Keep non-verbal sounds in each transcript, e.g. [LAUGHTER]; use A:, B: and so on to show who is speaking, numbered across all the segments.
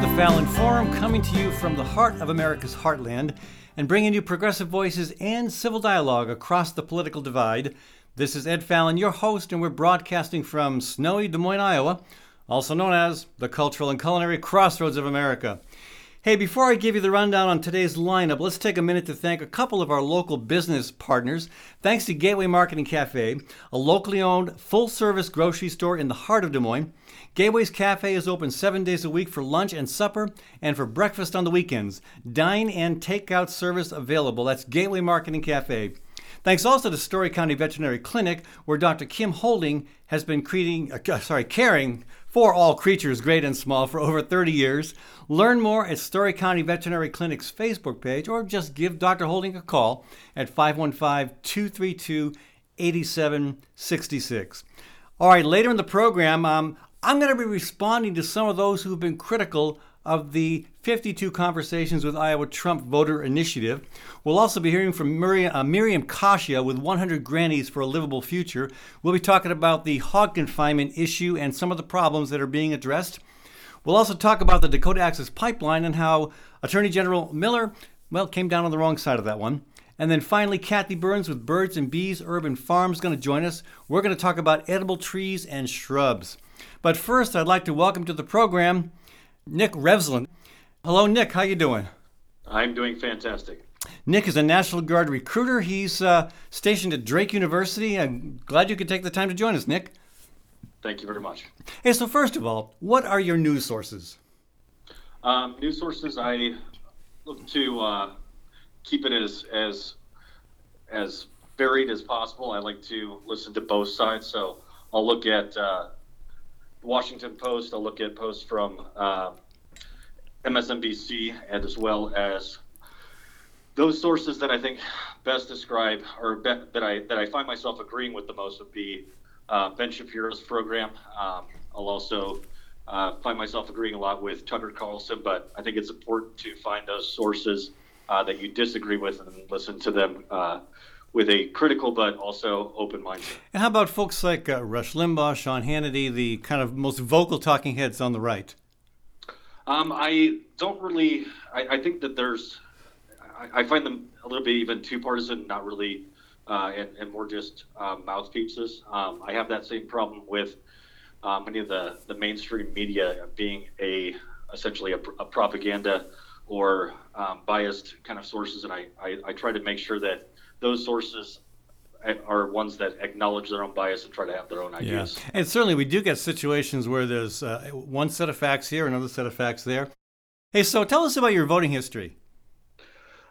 A: the Fallon Forum, coming to you from the heart of America's heartland and bringing you progressive voices and civil dialogue across the political divide. This is Ed Fallon, your host, and we're broadcasting from snowy Des Moines, Iowa, also known as the cultural and culinary crossroads of America. Hey, before I give you the rundown on today's lineup, let's take a minute to thank a couple of our local business partners. Thanks to Gateway Marketing Cafe, a locally owned full service grocery store in the heart of Des Moines. Gateway's Cafe is open seven days a week for lunch and supper and for breakfast on the weekends. Dine and takeout service available. That's Gateway Marketing Cafe. Thanks also to Story County Veterinary Clinic, where Dr. Kim Holding has been creating, uh, sorry, caring for all creatures, great and small, for over 30 years. Learn more at Story County Veterinary Clinic's Facebook page or just give Dr. Holding a call at 515 232 8766. All right, later in the program, um, I'm going to be responding to some of those who've been critical of the 52 Conversations with Iowa Trump Voter Initiative. We'll also be hearing from Miriam, uh, Miriam Kashia with 100 Grannies for a Livable Future. We'll be talking about the hog confinement issue and some of the problems that are being addressed. We'll also talk about the Dakota Access Pipeline and how Attorney General Miller, well, came down on the wrong side of that one. And then finally, Kathy Byrnes with Birds and Bees Urban Farms is going to join us. We're going to talk about edible trees and shrubs. But first, I'd like to welcome to the program Nik Refsland. Hello, Nick. How you doing?
B: I'm doing fantastic.
A: Nick is a National Guard recruiter. He's uh, stationed at Drake University. I'm glad you could take the time to join us, Nick.
B: Thank you very much.
A: Hey, so first of all, what are your news sources?
B: Um, news sources, I look to uh, keep it as as as varied as possible. I like to listen to both sides, so I'll look at uh, Washington Post. I'll look at posts from uh, MSNBC and as well as those sources that I think best describe or be, that I that I find myself agreeing with the most would be uh, Ben Shapiro's program. Um, I'll also uh, find myself agreeing a lot with Tucker Carlson, but I think it's important to find those sources uh, that you disagree with and listen to them uh, with a critical but also open mindset.
A: And how about folks like uh, Rush Limbaugh, Sean Hannity, the kind of most vocal talking heads on the right?
B: Um, I don't really. I, I think that there's. I, I, find them a little bit even too partisan, not really, uh, and, and, more just um, mouthpieces. Um, I have that same problem with uh, many of the, the mainstream media being a essentially a, a propaganda or um, biased kind of sources, and I, I, I try to make sure that those sources are ones that acknowledge their own bias and try to have their own ideas.
A: Yeah. And certainly we do get situations where there's uh, one set of facts here, another set of facts there. Hey, so tell us about your voting history.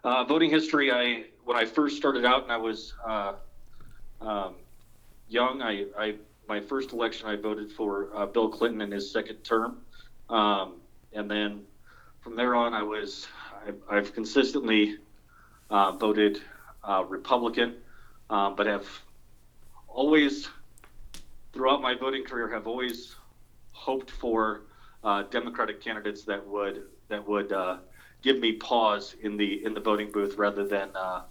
B: Uh, voting history, I when I first started out and I was uh, um, young, I, I, my first election I voted for uh, Bill Clinton in his second term, um, and then from there on I was I, have consistently uh, voted uh, Republican, um, but have always, throughout my voting career, have always hoped for uh, Democratic candidates that would that would uh, give me pause in the in the voting booth rather than uh,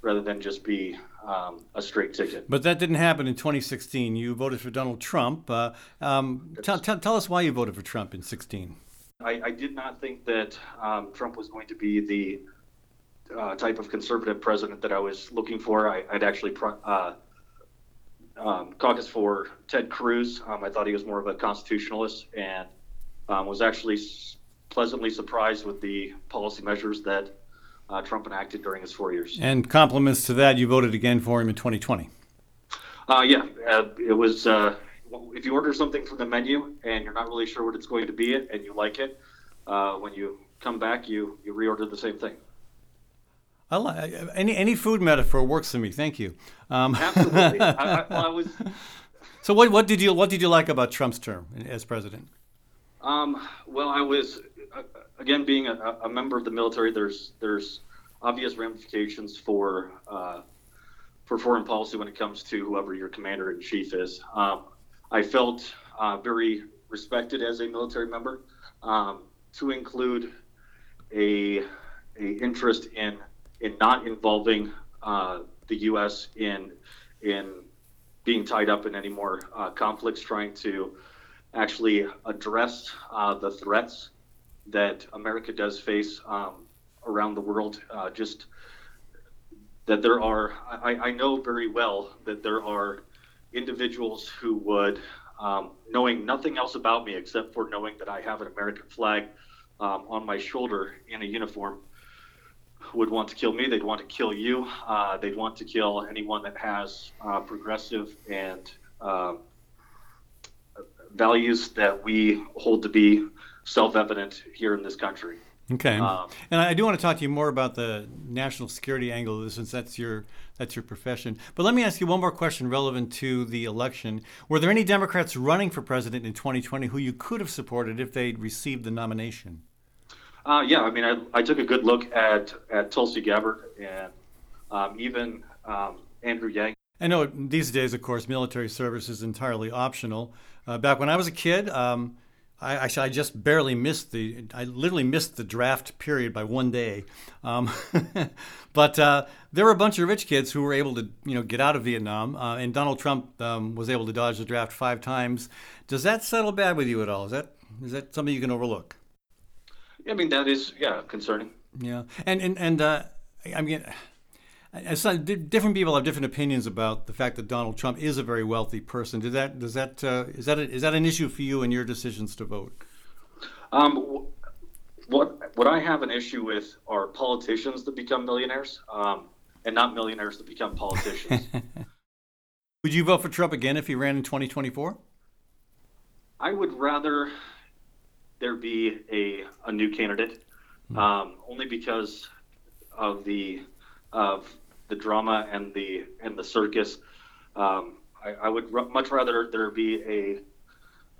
B: rather than just be um, a straight ticket.
A: But that didn't happen in 2016. You voted for Donald Trump. Uh, um, t- t- tell us why you voted for Trump in 16.
B: I, I did not think that um, Trump was going to be the uh, type of conservative president that I was looking for. I, would actually uh, um, caucus for Ted Cruz. Um, I thought he was more of a constitutionalist and um, was actually s- pleasantly surprised with the policy measures that uh, Trump enacted during his four years.
A: And compliments to that, you voted again for him in 2020.
B: Uh, yeah, uh, it was. Uh, if you order something from the menu and you're not really sure what it's going to be, and you like it, uh, when you come back, you you reorder the same thing.
A: I like any any food metaphor works for me. Thank you.
B: Um, Absolutely. [LAUGHS] I, I, I, was.
A: So what what did you what did you like about Trump's term as president?
B: Um, well, I was uh, again being a, a, member of the military. There's there's obvious ramifications for uh, for foreign policy when it comes to whoever your commander in chief is. Um, I felt uh, very respected as a military member. Um, to include a a interest in in not involving uh, the U.S. in in being tied up in any more uh, conflicts, trying to actually address uh, the threats that America does face um, around the world. Uh, just that there are, I, I, know very well that there are individuals who would, um, knowing nothing else about me except for knowing that I have an American flag um, on my shoulder in a uniform, would want to kill me. They'd want to kill you. Uh, they'd want to kill anyone that has uh, progressive and uh, values that we hold to be self-evident here in this country.
A: Okay, um, and I do want to talk to you more about the national security angle of this, since that's your that's your profession. But let me ask you one more question relevant to the election. Were there any Democrats running for president in 2020 who you could have supported if they'd received the nomination?
B: Uh, yeah, I mean, I, I, took a good look at at Tulsi Gabbard and um, even um, Andrew Yang.
A: I know these days, of course, military service is entirely optional. Uh, back when I was a kid, um, I actually I just barely missed the I literally missed the draft period by one day, um, [LAUGHS] but uh, there were a bunch of rich kids who were able to you know get out of Vietnam, uh, and Donald Trump um, was able to dodge the draft five times. Does that settle bad with you at all? Is that is that something you can overlook?
B: I mean that is yeah concerning.
A: Yeah, and and and uh, I mean different people have different opinions about the fact that Donald Trump is a very wealthy person. Did that does that uh, is that a, is that an issue for you in your decisions to vote?
B: Um, what what I have an issue with are politicians that become millionaires, um, and not millionaires that become politicians. [LAUGHS]
A: would you vote for Trump again if he ran in 2024?
B: I would rather there be a a new candidate, hmm. um, only because of the of the drama and the and the circus. Um, I, I, would r- much rather there be a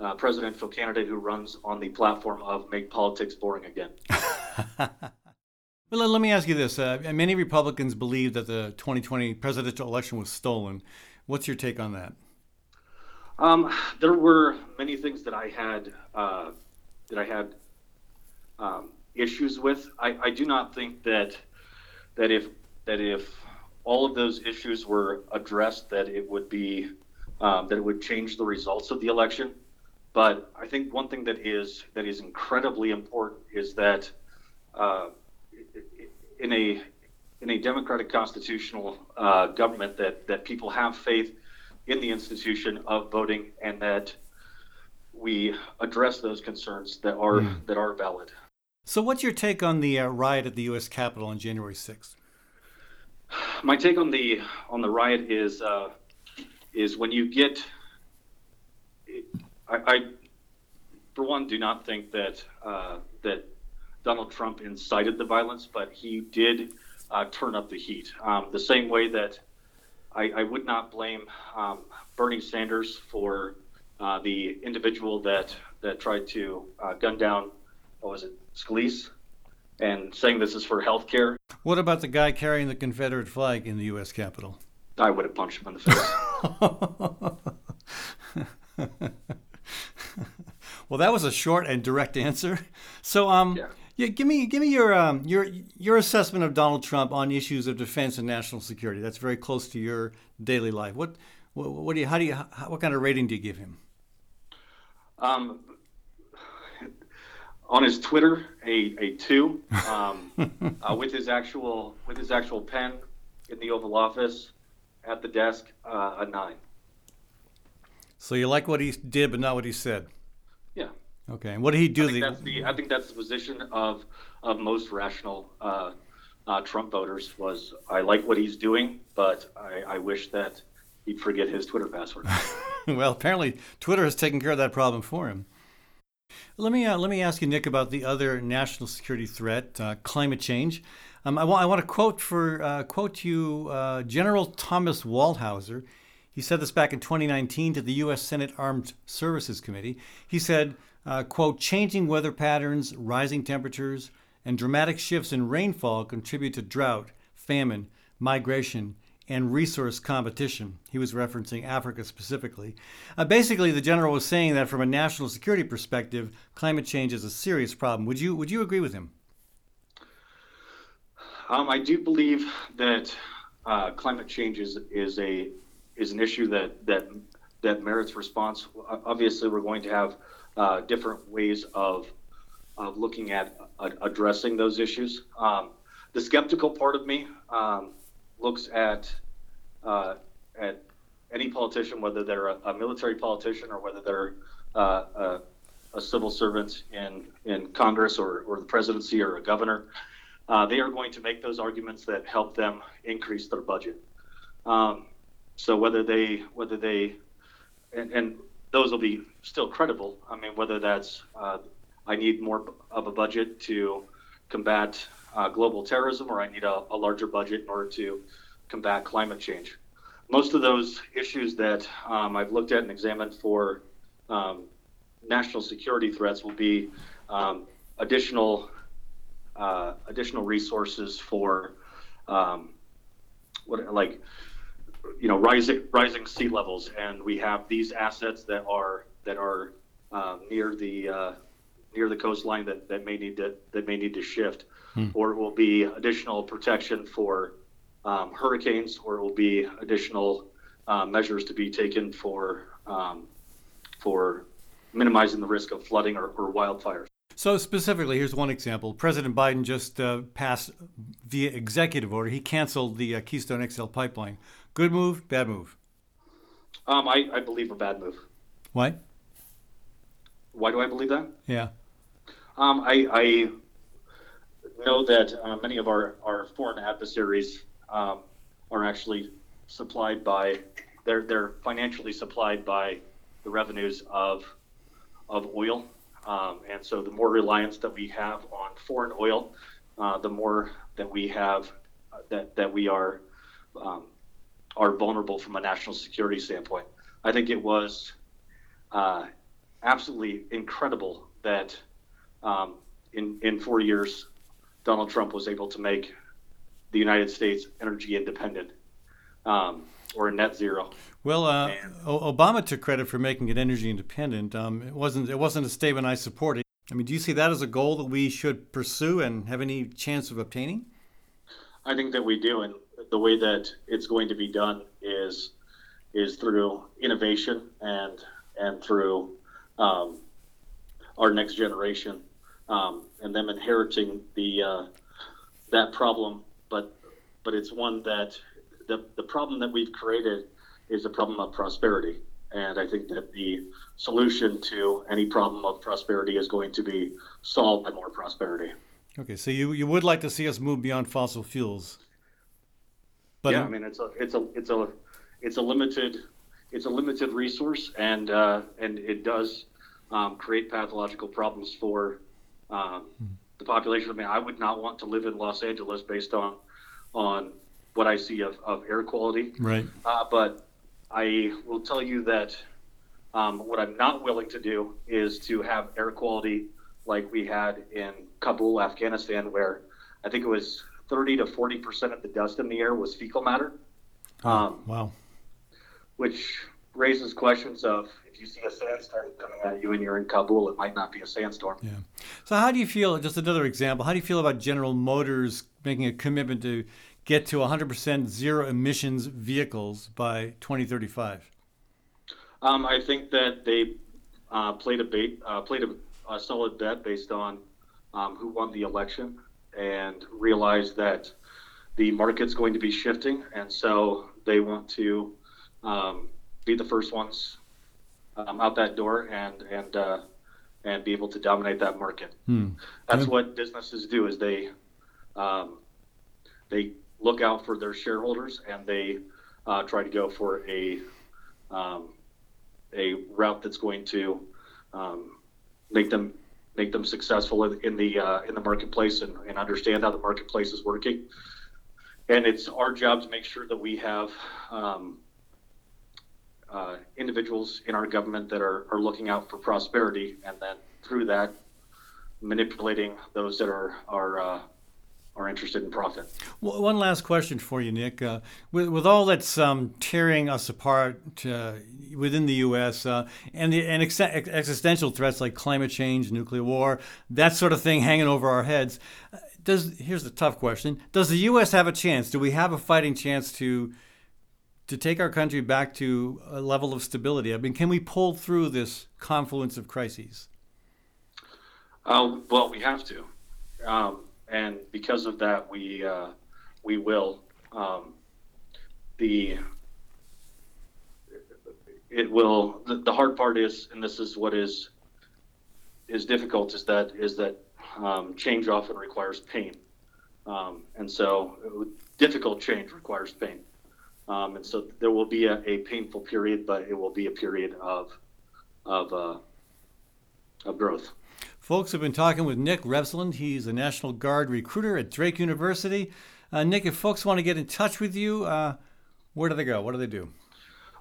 B: uh, presidential candidate who runs on the platform of make politics boring again. [LAUGHS]
A: well, let me ask you this: uh, Many Republicans believe that the 2020 presidential election was stolen. What's your take on that?
B: Um, there were many things that I had uh, that I had um, issues with. I, I do not think that that if that if all of those issues were addressed, that it would be um, that it would change the results of the election. But I think one thing that is that is incredibly important is that uh, in a in a democratic constitutional uh, government that that people have faith in the institution of voting and that we address those concerns that are mm. that are valid.
A: So, what's your take on the uh, riot at the U.S. Capitol on January 6th?
B: my take on the on the riot is uh, is when you get I, I, for one do not think that uh, that Donald Trump incited the violence, but he did uh, turn up the heat. Um, the same way that I, I would not blame um, Bernie Sanders for uh, the individual that that tried to uh, gun down what was it Scalise and saying this is for health care.
A: What about the guy carrying the Confederate flag in the U.S. Capitol?
B: I would have punched him in the
A: face. [LAUGHS] well, that was a short and direct answer. So, um, yeah. yeah give me give me your um, your your assessment of Donald Trump on issues of defense and national security. That's very close to your daily life. What what, what do you how do you how, what kind of rating do you give him?
B: Um, on his Twitter a, a two um, [LAUGHS] uh, with his actual with his actual pen in the Oval Office at the desk uh, a nine.
A: So you like what he did, but not what he said.
B: Yeah.
A: Okay. And what did he do?
B: I think, the, that's, the, I think that's the position of of most rational uh, uh, Trump voters. Was I like what he's doing, but I, I wish that he'd forget his Twitter password. [LAUGHS] [LAUGHS]
A: well, apparently Twitter has taken care of that problem for him. Let me uh, let me ask you, Nick, about the other national security threat, uh, climate change. Um, I, want I want to quote for uh, quote you uh, General Thomas Waldhauser. He said this back in 2019 to the U.S. Senate Armed Services Committee. He said, uh, "quote Changing weather patterns, rising temperatures, and dramatic shifts in rainfall contribute to drought, famine, migration, and resource competition. He was referencing Africa specifically. Uh, basically, the general was saying that from a national security perspective, climate change is a serious problem. Would you would you agree with him?
B: Um, I do believe that uh, climate change is, is a is an issue that that that merits response. Obviously, we're going to have uh, different ways of of looking at uh, addressing those issues. Um, the skeptical part of me um, looks at uh, at any politician, whether they're a, a military politician or whether they're uh, a, a, civil servant in in Congress or, or the presidency or a governor, uh, they are going to make those arguments that help them increase their budget. Um, so whether they whether they and, and, those will be still credible. I mean, whether that's uh, I need more of a budget to combat uh, global terrorism, or I need a, a, larger budget in order to combat climate change. Most of those issues that um, I've looked at and examined for um, national security threats will be um, additional uh, additional resources for um, what like you know rising rising sea levels, and we have these assets that are that are uh, near the uh, near the coastline that, that may need to that may need to shift, hmm. or it will be additional protection for um, hurricanes, or it will be additional uh, measures to be taken for um, for minimizing the risk of flooding or, or, wildfires.
A: So specifically, here's one example: President Biden just uh, passed via executive order. He canceled the uh, Keystone XL pipeline. Good move, bad move?
B: Um, I, I believe a bad move.
A: Why?
B: Why do I believe that?
A: Yeah.
B: Um, I, I know that uh, many of our, our foreign adversaries um, are actually supplied by they're they're financially supplied by the revenues of of oil, um, and so the more reliance that we have on foreign oil, uh, the more that we have uh, that that we are um, are vulnerable from a national security standpoint. I think it was uh, absolutely incredible that um, in in four years, Donald Trump was able to make the United States energy independent um, or net zero.
A: Well, uh, Obama took credit for making it energy independent. Um, it wasn't it wasn't a statement I supported. I mean, do you see that as a goal that we should pursue and have any chance of obtaining?
B: I think that we do, and the way that it's going to be done is is through innovation and and through um, our next generation um, and them inheriting the uh, that problem. But but it's one that the the problem that we've created is a problem of prosperity. And I think that the solution to any problem of prosperity is going to be solved by more prosperity.
A: Okay, so you, you would like to see us move beyond fossil fuels?
B: But yeah, I mean it's a it's a it's a it's a limited it's a limited resource, and uh, and it does um, create pathological problems for um, hmm. the population. I mean, I would not want to live in Los Angeles based on on what I see of, of air quality.
A: Right.
B: Uh, but I will tell you that um, what I'm not willing to do is to have air quality like we had in Kabul, Afghanistan, where I think it was 30 to 40 percent of the dust in the air was fecal matter.
A: Oh, um, wow.
B: Which raises questions of you see a sandstorm coming at you and you're in Kabul, it might not be a sandstorm.
A: Yeah. So how do you feel? Just another example. How do you feel about General Motors making a commitment to get to 100% zero emissions vehicles by 2035?
B: Um, I think that they uh, played a bait, uh, played a, a, solid bet based on um, who won the election and realized that the market's going to be shifting, and so they want to um, be the first ones um, out that door and and uh, and be able to dominate that market. Hmm. That's what businesses do: is they um, they look out for their shareholders and they uh, try to go for a um, a route that's going to um, make them make them successful in the uh, in the marketplace and, and understand how the marketplace is working. And it's our job to make sure that we have um, uh, individuals in our government that are, are looking out for prosperity, and then through that, manipulating those that are are uh, are interested in profit.
A: Well, one last question for you, Nick. Uh, with, with all that's um, tearing us apart uh, within the U.S. Uh, and the and ex- existential threats like climate change, nuclear war, that sort of thing hanging over our heads, uh, does here's the tough question: Does the U.S. have a chance? Do we have a fighting chance to to take our country back to a level of stability? I mean, can we pull through this confluence of crises?
B: Uh, well, we have to, um, and because of that, we uh, we will. Um, the it will. The, the, hard part is, and this is what is is difficult, is that is that um, change often requires pain, um, and so difficult change requires pain. Um, and so there will be a, a, painful period, but it will be a period of of uh, of growth.
A: Folks have been talking with Nik Refsland. He's a National Guard recruiter at Drake University. Uh, Nick, if folks want to get in touch with you, uh, where do they go? What do they do?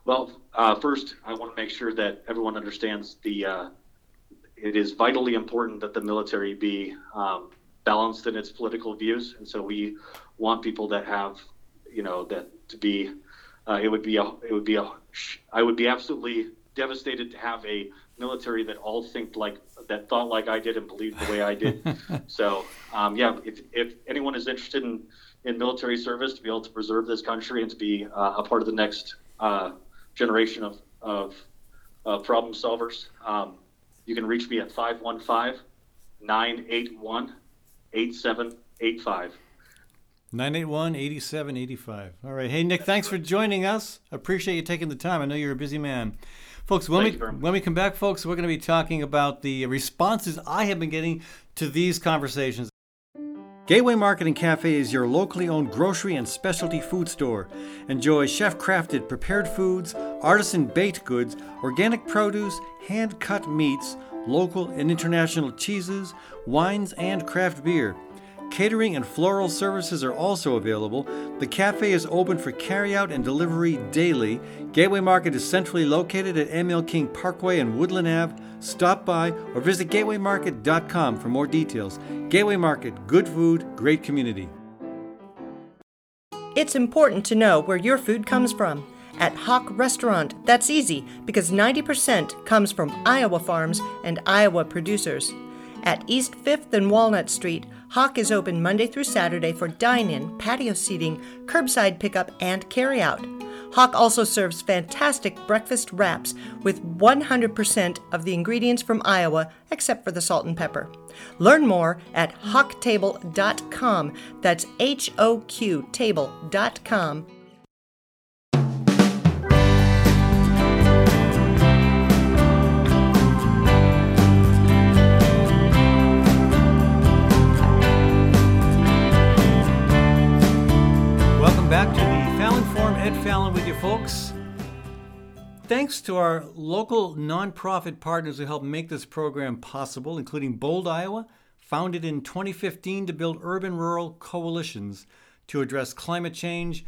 B: Well, uh, first, I want to make sure that everyone understands the. Uh, it is vitally important that the military be um, balanced in its political views, and so we want people that have, you know, that to be. Uh, it would be a. It would be a. I would be absolutely devastated to have a military that all think like that thought like I did and believed the way I did. [LAUGHS] so um, yeah, if, if anyone is interested in in military service to be able to preserve this country and to be uh, a part of the next uh, generation of of uh, problem solvers, um, you can reach me at 515 981 8785.
A: 981 8785. All right. Hey, Nick, thanks for joining us. Appreciate you taking the time. I know you're a busy man. Folks, when we, when we come back, folks, we're going to be talking about the responses I have been getting to these conversations. Gateway Marketing Cafe is your locally owned grocery and specialty food store. Enjoy chef crafted prepared foods, artisan baked goods, organic produce, hand cut meats, local and international cheeses, wines, and craft beer. Catering and floral services are also available. The cafe is open for carryout and delivery daily. Gateway Market is centrally located at ML King Parkway and Woodland Ave. Stop by or visit gatewaymarket.com for more details. Gateway Market, good food, great community.
C: It's important to know where your food comes from. At HoQ Restaurant, that's easy because 90% comes from Iowa farms and Iowa producers. At East 5th and Walnut Street, HoQ is open Monday through Saturday for dine in, patio seating, curbside pickup, and carry out. HoQ also serves fantastic breakfast wraps with 100% of the ingredients from Iowa except for the salt and pepper. Learn more at hoqtable.com. That's H O Q table.com
A: back to the Fallon Forum. Ed Fallon with you folks. Thanks to our local nonprofit partners who helped make this program possible, including Bold, Iowa, founded in 2015 to build urban rural coalitions to address climate change,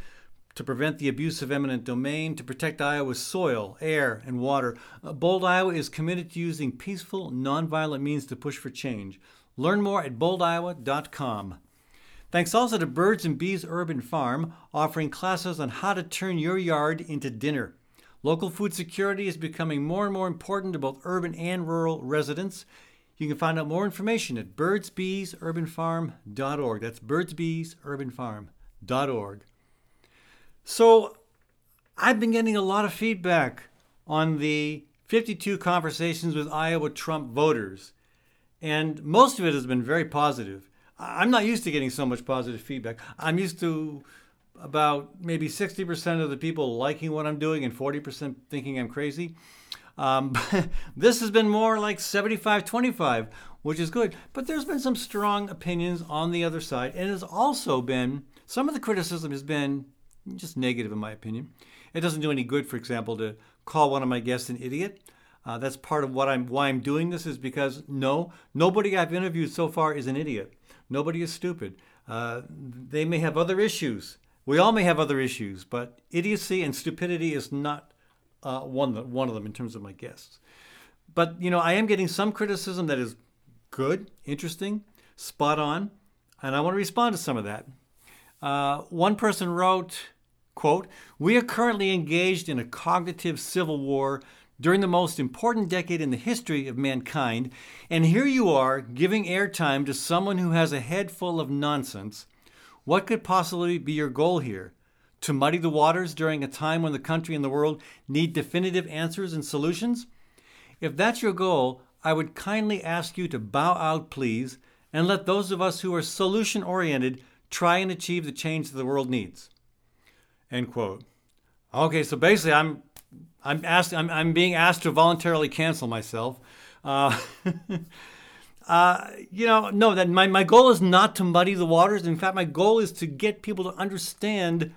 A: to prevent the abuse of eminent domain, to protect Iowa's soil, air, and water. Uh, Bold, Iowa is committed to using peaceful, nonviolent means to push for change. Learn more at boldiowa.com. Thanks also to Birds and Bees Urban Farm, offering classes on how to turn your yard into dinner. Local food security is becoming more and more important to both urban and rural residents. You can find out more information at birdsbeesurbanfarm.org. That's birdsbeesurbanfarm.org. So, I've been getting a lot of feedback on the 52 conversations with Iowa Trump voters, and most of it has been very positive. I'm not used to getting so much positive feedback. I'm used to about maybe 60% of the people liking what I'm doing and 40% thinking I'm crazy. Um, [LAUGHS] this has been more like 75 25, which is good. But there's been some strong opinions on the other side. And it has also been, some of the criticism has been just negative, in my opinion. It doesn't do any good, for example, to call one of my guests an idiot. Uh, that's part of what I'm why I'm doing this is because no, nobody I've interviewed so far is an idiot. Nobody is stupid. Uh, they may have other issues. We all may have other issues, but idiocy and stupidity is not uh, one, one of them in terms of my guests. But, you know, I am getting some criticism that is good, interesting, spot on, and I want to respond to some of that. Uh, one person wrote, quote, We are currently engaged in a cognitive civil war during the most important decade in the history of mankind, and here you are giving airtime to someone who has a head full of nonsense. What could possibly be your goal here? To muddy the waters during a time when the country and the world need definitive answers and solutions? If that's your goal, I would kindly ask you to bow out, please, and let those of us who are solution oriented try and achieve the change that the world needs. End quote. Okay, so basically, I'm I'm asked I'm, I'm being asked to voluntarily cancel myself. Uh, [LAUGHS] uh, you know, no, that my, my goal is not to muddy the waters. In fact, my goal is to get people to understand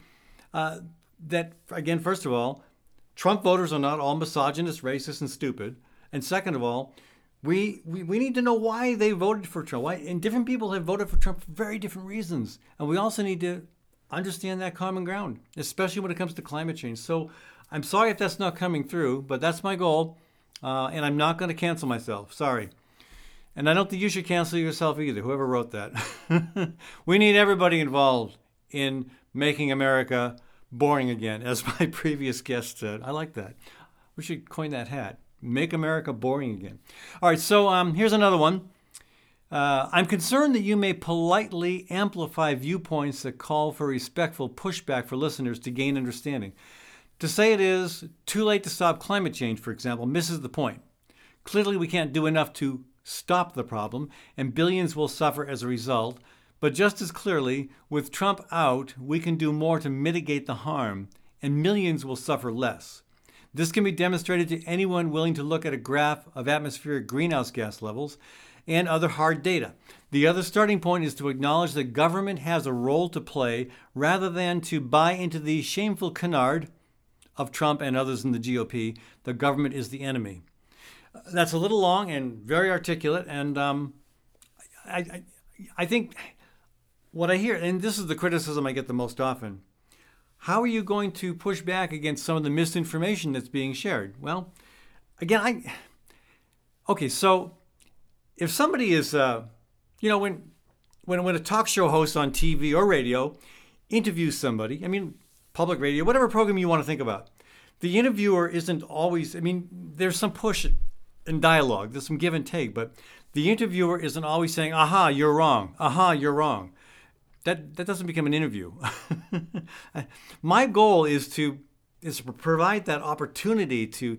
A: uh, that, again, first of all, Trump voters are not all misogynist, racist, and stupid. And second of all, we, we, we need to know why they voted for Trump. Why, and different people have voted for Trump for very different reasons. And we also need to understand that common ground, especially when it comes to climate change. So I'm sorry if that's not coming through, but that's my goal. Uh, and I'm not going to cancel myself. Sorry. And I don't think you should cancel yourself either, whoever wrote that. [LAUGHS] we need everybody involved in making America boring again, as [LAUGHS] my previous guest said. I like that. We should coin that hat. Make America boring again. All right, so um, here's another one. Uh, I'm concerned that you may politely amplify viewpoints that call for respectful pushback for listeners to gain understanding. To say it is too late to stop climate change, for example, misses the point. Clearly, we can't do enough to stop the problem, and billions will suffer as a result. But just as clearly, with Trump out, we can do more to mitigate the harm, and millions will suffer less. This can be demonstrated to anyone willing to look at a graph of atmospheric greenhouse gas levels and other hard data. The other starting point is to acknowledge that government has a role to play rather than to buy into the shameful canard of Trump and others in the GOP the government is the enemy that's a little long and very articulate. And um, I, I, I think what I hear, and this is the criticism I get the most often how are you going to push back against some of the misinformation that's being shared? Well, again, I. Okay, so if somebody is, uh, you know, when, when, when a talk show host on TV or radio interviews somebody, I mean, public radio, whatever program you want to think about, the interviewer isn't always, I mean, there's some push in dialogue. There's some give and take, but the interviewer isn't always saying, "Aha, you're wrong. Aha, you're wrong." That that doesn't become an interview. [LAUGHS] My goal is to is to provide that opportunity to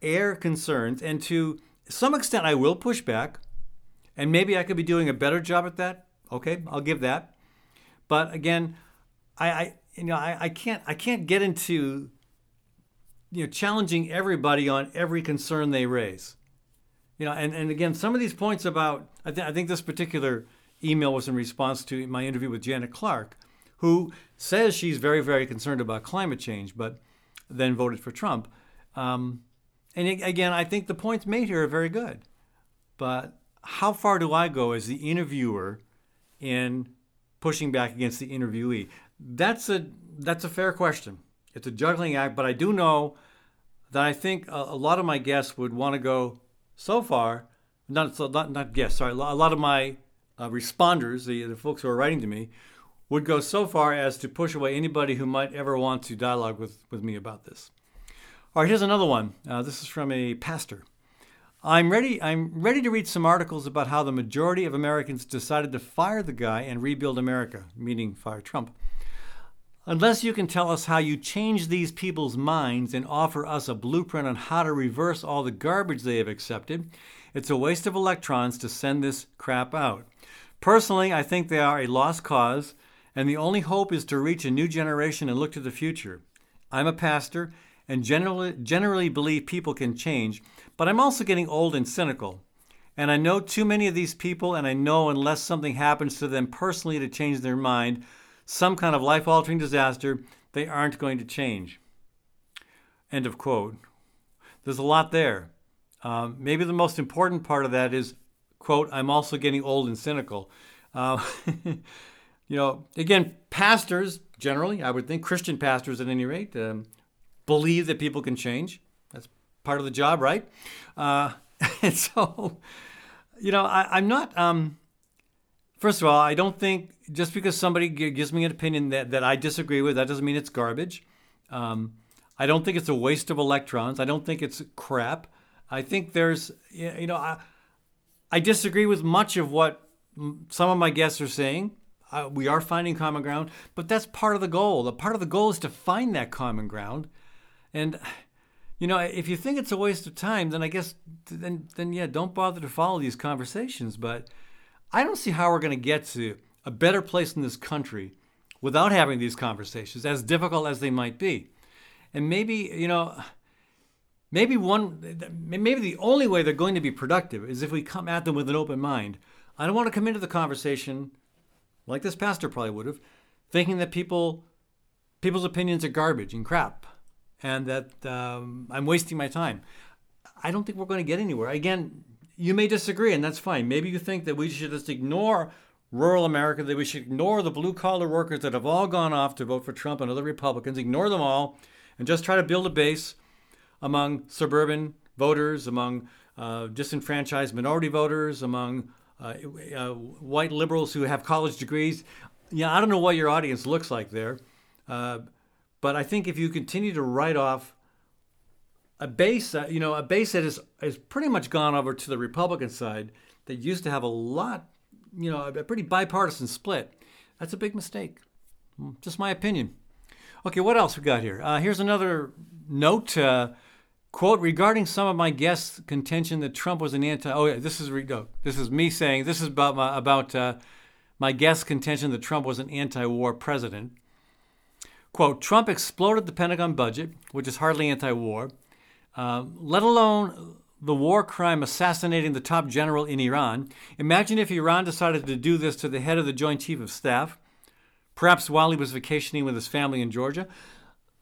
A: air concerns and to some extent I will push back, and maybe I could be doing a better job at that. Okay, I'll give that. But again, I, I you know I, I can't I can't get into you know challenging everybody on every concern they raise you know, and, and again, some of these points about, I, th- I think this particular email was in response to my interview with Janet Clark, who says she's very, very concerned about climate change, but then voted for Trump. Um, and again, I think the points made here are very good. But how far do I go as the interviewer in pushing back against the interviewee? That's a that's a fair question. It's a juggling act, but I do know that I think a, a lot of my guests would want to go so far, not so not not guests. Sorry, a lot of my uh, responders, the, the folks who are writing to me, would go so far as to push away anybody who might ever want to dialogue with, with me about this. All right, here's another one. Uh, this is from a pastor. I'm ready. I'm ready to read some articles about how the majority of Americans decided to fire the guy and rebuild America, meaning fire Trump. Unless you can tell us how you change these people's minds and offer us a blueprint on how to reverse all the garbage they have accepted, it's a waste of electrons to send this crap out. Personally, I think they are a lost cause, and the only hope is to reach a new generation and look to the future. I'm a pastor and generally, generally believe people can change, but I'm also getting old and cynical. And I know too many of these people, and I know unless something happens to them personally to change their mind, some kind of life altering disaster, they aren't going to change. End of quote. There's a lot there. Um, maybe the most important part of that is, quote, I'm also getting old and cynical. Uh, [LAUGHS] you know, again, pastors generally, I would think, Christian pastors at any rate, um, believe that people can change. That's part of the job, right? Uh, [LAUGHS] and so, you know, I, am not. Um, First of all, I don't think just because somebody gives me an opinion that, that I disagree with, that doesn't mean it's garbage. Um, I don't think it's a waste of electrons. I don't think it's crap. I think there's, you know, I, I disagree with much of what some of my guests are saying. We are finding common ground, but that's part of the goal. The part of the goal is to find that common ground. And, you know, if you think it's a waste of time, then I guess then then yeah, don't bother to follow these conversations. But I don't see how we're going to get to a better place in this country without having these conversations, as difficult as they might be. And maybe you know, maybe one, maybe the only way they're going to be productive is if we come at them with an open mind. I don't want to come into the conversation like this pastor probably would have, thinking that people people's opinions are garbage and crap, and that um, I'm wasting my time. I don't think we're going to get anywhere. Again, you may disagree, and that's fine. Maybe you think that we should just ignore rural America, that we should ignore the blue collar workers that have all gone off to vote for Trump and other Republicans, ignore them all, and just try to build a base among suburban voters, among uh, disenfranchised minority voters, among uh, uh, white liberals who have college degrees. Yeah, I don't know what your audience looks like there, uh, but I think if you continue to write off a base, uh, you know, a base that has, has pretty much gone over to the Republican side that used to have a lot, you know, a pretty bipartisan split, that's a big mistake. Just my opinion. Okay, what else we got here? Uh, here's another note. Uh, quote regarding some of my guests' contention that Trump was an anti. Oh yeah, this is re- no, this is me saying this is about my about uh, my guests' contention that Trump was an anti-war president. Quote: Trump exploded the Pentagon budget, which is hardly anti-war, uh, let alone the war crime assassinating the top general in Iran. Imagine if Iran decided to do this to the head of the Joint Chief of Staff, perhaps while he was vacationing with his family in Georgia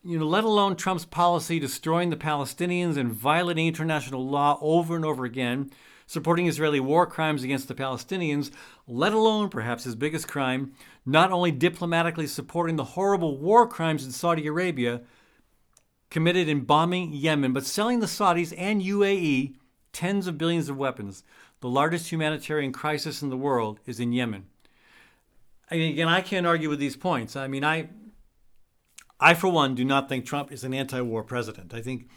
A: you know, let alone Trump's policy destroying the Palestinians and violating international law over and over again, supporting Israeli war crimes against the Palestinians, let alone perhaps his biggest crime, not only diplomatically supporting the horrible war crimes in Saudi Arabia committed in bombing Yemen, but selling the Saudis and UAE tens of billions of weapons. The largest humanitarian crisis in the world is in Yemen. Again, I can't argue with these points. I mean, I I, for one, do not think Trump is an anti war president. I think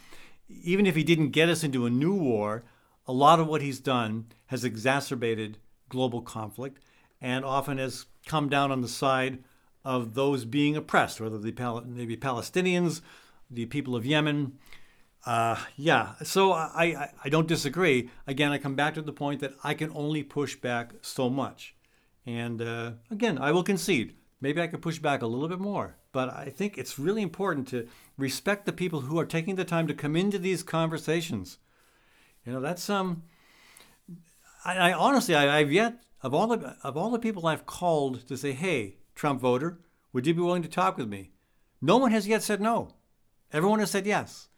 A: even if he didn't get us into a new war, a lot of what he's done has exacerbated global conflict and often has come down on the side of those being oppressed, whether they, be Palestinians, the people of Yemen. Uh, yeah, so I, I, I don't disagree. Again, I come back to the point that I can only push back so much. And uh, again, I will concede. Maybe I could push back a little bit more. But I think it's really important to respect the people who are taking the time to come into these conversations. You know, that's um. I, I honestly, I, have yet of all the of all the people I've called to say, "Hey, Trump voter, would you be willing to talk with me?" No one has yet said no. Everyone has said yes.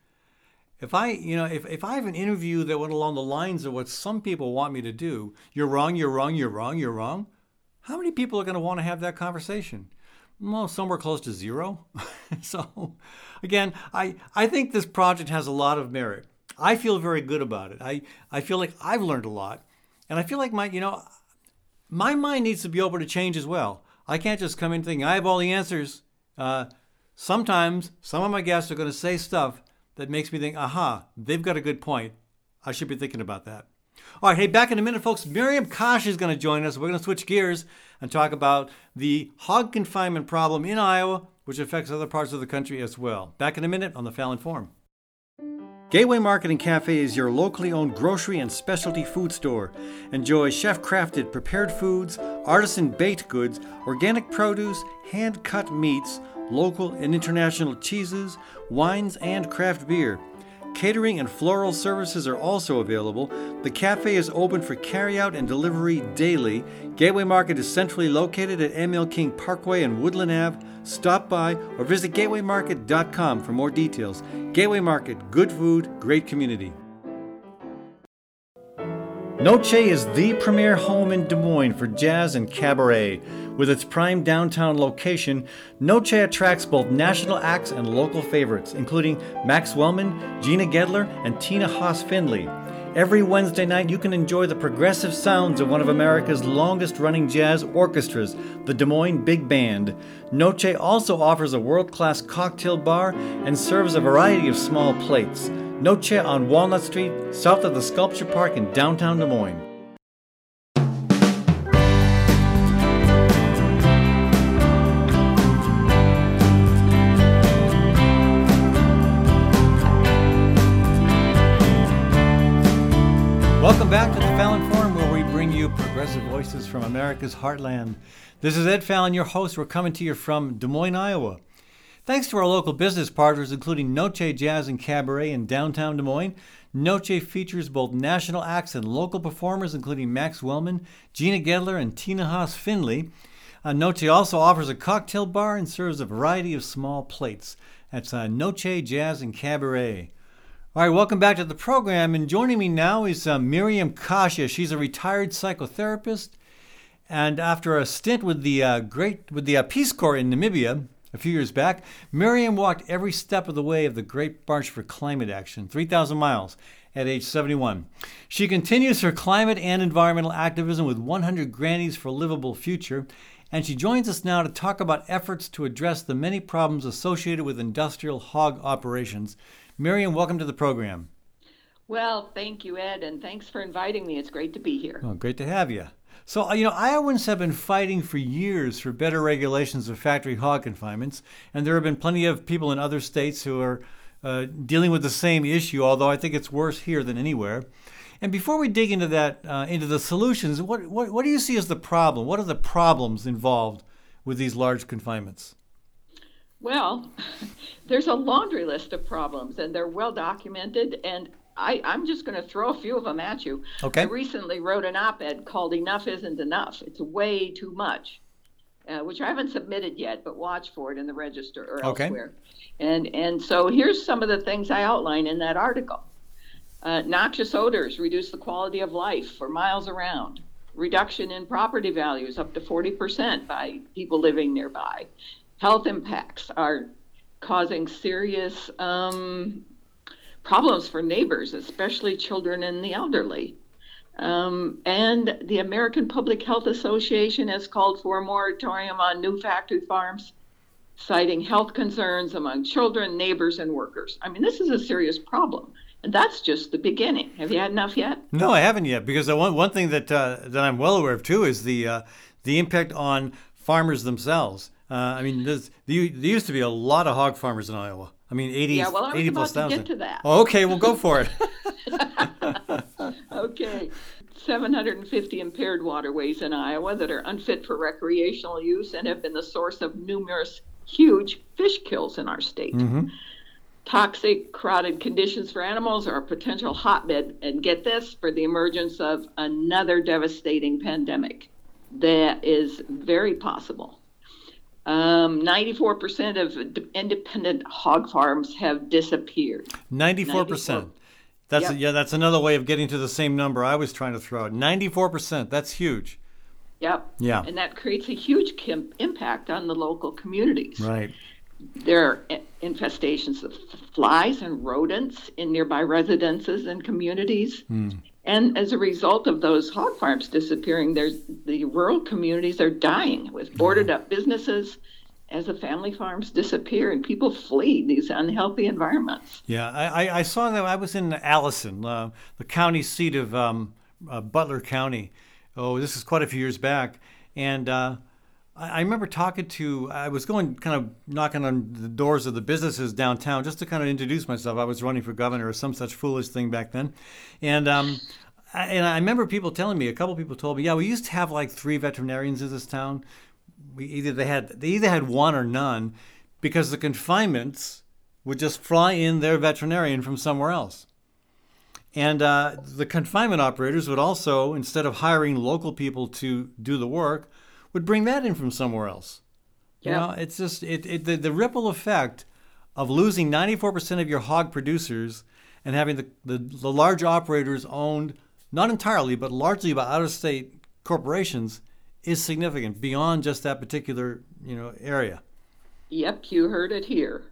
A: If I, you know, if, if I have an interview that went along the lines of what some people want me to do, you're wrong, you're wrong, you're wrong, you're wrong. How many people are going to want to have that conversation? well, somewhere close to zero. [LAUGHS] so, again, I, I think this project has a lot of merit. I feel very good about it. I, I feel like I've learned a lot. And I feel like my, you know, my mind needs to be open to change as well. I can't just come in thinking I have all the answers. Uh, sometimes some of my guests are going to say stuff that makes me think, aha, they've got a good point. I should be thinking about that. All right, hey, back in a minute, folks. Miriam Kashia is going to join us. We're going to switch gears and talk about the hog confinement problem in Iowa, which affects other parts of the country as well. Back in a minute on the Fallon Forum. Gateway Marketing Cafe is your locally owned grocery and specialty food store. Enjoy chef crafted prepared foods, artisan baked goods, organic produce, hand cut meats, local and international cheeses, wines, and craft beer. Catering and floral services are also available. The cafe is open for carryout and delivery daily. Gateway Market is centrally located at ML King Parkway and Woodland Ave. Stop by or visit gatewaymarket.com for more details. Gateway Market, good food, great community. Noce is the premier home in Des Moines for jazz and cabaret. With its prime downtown location, Noce attracts both national acts and local favorites, including Max Wellman, Gina Gedler, and Tina Haase Findlay. Every Wednesday night, you can enjoy the progressive sounds of one of America's longest running jazz orchestras, the Des Moines Big Band. Noce also offers a world class cocktail bar and serves a variety of small plates. Noce on Walnut Street, south of the Sculpture Park in downtown Des Moines. Welcome back to the Fallon Forum, where we bring you progressive voices from America's heartland. This is Ed Fallon, your host. We're coming to you from Des Moines, Iowa. Thanks to our local business partners, including Noce Jazz and Cabaret in downtown Des Moines. Noce features both national acts and local performers, including Max Wellman, Gina Gedler, and Tina Haase Findlay. Uh, Noce also offers a cocktail bar and serves a variety of small plates. That's uh, Noce Jazz and Cabaret. All right, welcome back to the program. And joining me now is uh, Miriam Kashia. She's a retired psychotherapist, and after a stint with the uh, great with the uh, Peace Corps in Namibia a few years back, Miriam walked every step of the way of the Great March for Climate Action, 3,000 miles, at age 71. She continues her climate and environmental activism with 100 Grannies for a Livable Future, and she joins us now to talk about efforts to address the many problems associated with industrial hog operations. Miriam, welcome to the program.
D: Well, thank you, Ed, and thanks for inviting me. It's great to be here.
A: Oh, great to have you. So, uh, you know, Iowans have been fighting for years for better regulations of factory hog confinements, and there have been plenty of people in other states who are uh, dealing with the same issue, although I think it's worse here than anywhere. And before we dig into that, uh, into the solutions, what, what, what do you see as the problem? What are the problems involved with these large confinements?
D: Well, [LAUGHS] there's a laundry list of problems, and they're well documented. And I, I'm just going to throw a few of them at you.
A: Okay.
D: I recently wrote an op ed called Enough Isn't Enough. It's way too much, uh, which I haven't submitted yet, but watch for it in the register or
A: Okay.
D: elsewhere. And, and so here's some of the things I outline in that article. Uh, noxious odors reduce the quality of life for miles around. Reduction in property values up to 40% by people living nearby. Health impacts are causing serious um, problems for neighbors, especially children and the elderly. Um, and the American Public Health Association has called for a moratorium on new factory farms, citing health concerns among children, neighbors, and workers. I mean, this is a serious problem. And that's just the beginning. Have you had enough yet?
A: No, I haven't yet because one one thing that uh, that I'm well aware of too is the uh, the impact on farmers themselves. Uh, I mean, there used to be a lot of hog farmers in Iowa. I mean, 80,
D: Yeah, well, I was
A: 80
D: about
A: plus
D: to
A: thousand.
D: get to that.
A: Oh, okay, well, go for it. [LAUGHS] [LAUGHS]
D: Okay. 750 impaired waterways in Iowa that are unfit for recreational use and have been the source of numerous huge fish kills in our state. Mm-hmm. Toxic, crowded conditions for animals are a potential hotbed, and get this, for the emergence of another devastating pandemic. That is very possible. Um, 94% of independent hog farms have disappeared.
A: 94%. That's
D: Yep.
A: yeah, that's another way of getting to the same number I was trying to throw out. 94%. That's huge.
D: Yep.
A: Yeah.
D: And that creates a huge kim- impact on the local communities.
A: Right.
D: There are infestations of flies and rodents in nearby residences and communities.
A: Hmm.
D: And as a result of those hog farms disappearing, there's the rural communities are dying with boarded up businesses as the family farms disappear and people flee these unhealthy environments.
A: Yeah, I, I, I saw that. I was in Allison, uh, the county seat of um, uh, Butler County. Oh, this is quite a few years back. And uh, I, remember talking to, I was going kind of knocking on the doors of the businesses downtown just to kind of introduce myself. I was running for governor or some such foolish thing back then. And, um, I, and I remember people telling me, a couple people told me, yeah, we used to have like three veterinarians in this town. We either they had they either had one or none, because the confinements would just fly in their veterinarian from somewhere else. And uh, the confinement operators would also, instead of hiring local people to do the work, would bring that in from somewhere else. You
D: Yeah.
A: know, it's just it, it the, the ripple effect of losing 94% of your hog producers and having the, the, the large operators owned, not entirely, but largely by out of state corporations is significant beyond just that particular you know area.
D: Yep, you heard it here.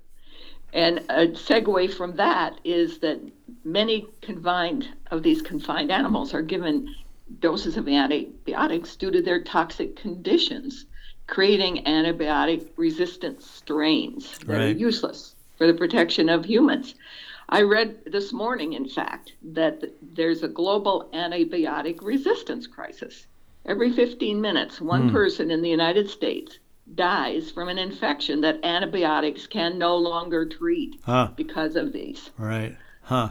D: And a segue from that is that many confined of these confined animals are given doses of antibiotics due to their toxic conditions, creating antibiotic resistant strains that are useless for the protection of humans. I read this morning, in fact, that there's a global antibiotic resistance crisis. Every 15 minutes, one hmm. person in the United States dies from an infection that antibiotics can no longer treat
A: Huh.
D: because of these.
A: Right. Huh.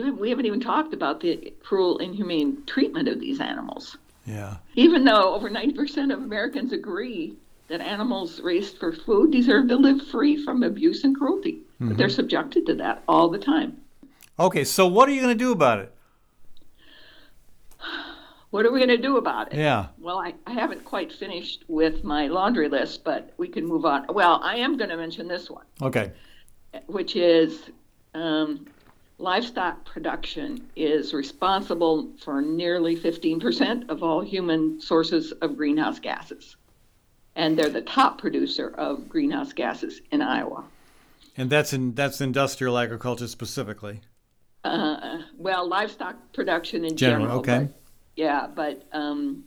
D: We haven't even talked about the cruel, inhumane treatment of these animals.
A: Yeah.
D: Even though over 90% of Americans agree that animals raised for food deserve to live free from abuse and cruelty, but they're subjected to that all the time.
A: Okay, so what are you going to do about it?
D: What are we going to do about it?
A: Yeah.
D: Well, I, I haven't quite finished with my laundry list, but we can move on. Well, I am going to mention this one,
A: Okay.
D: which is um, livestock production is responsible for nearly 15% of all human sources of greenhouse gases. And they're the top producer of greenhouse gases in Iowa.
A: And that's in that's industrial agriculture specifically.
D: Uh, well, livestock production in
A: General,
D: general.
A: okay.
D: but- yeah, but um,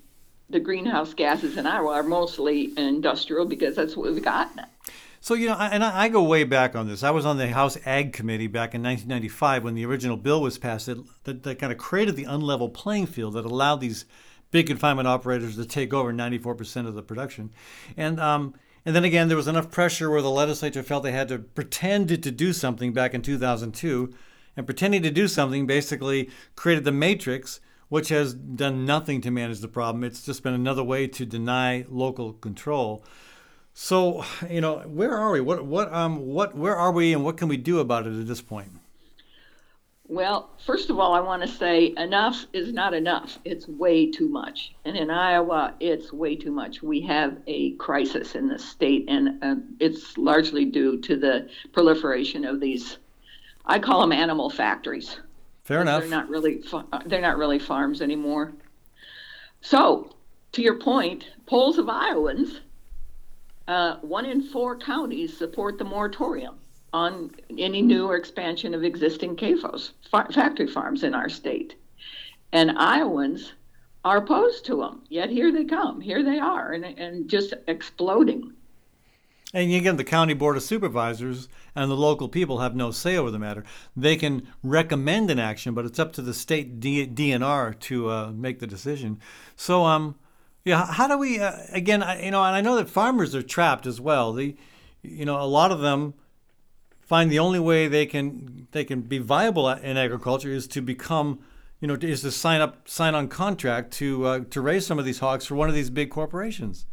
D: the greenhouse gases in Iowa are mostly industrial because that's what we've got now.
A: So you know, and I, I go way back on this. I was on the House Ag Committee back in 1995 when the original bill was passed that, that, that kind of created the unlevel playing field that allowed these big confinement operators to take over 94% of the production, and um, and then again there was enough pressure where the legislature felt they had to pretend to do something back in 2002, and pretending to do something basically created the matrix. Which has done nothing to manage the problem. It's just been another way to deny local control. So, you know, where are we? What, what, um, what, where are we, and what can we do about it at this point?
D: Well, first of all, I want to say enough is not enough. It's way too much. And in Iowa, it's way too much. We have a crisis in the state, and uh, it's largely due to the proliferation of these, I call them animal factories.
A: Fair enough.
D: They're not really they're not really farms anymore. So, to your point, polls of Iowans, uh, one in four counties support the moratorium on any new or expansion of existing CAFOs, fa- factory farms in our state, and Iowans are opposed to them. Yet here they come, here they are, and and just exploding.
A: And again, the county board of supervisors and the local people have no say over the matter. They can recommend an action, but it's up to the state D- DNR to uh, make the decision. So, um, yeah, how do we? Uh, again, I, you know, and I know that farmers are trapped as well. The, you know, a lot of them find the only way they can they can be viable in agriculture is to become, you know, is to sign up, sign on contract to uh, to raise some of these hogs for one of these big corporations.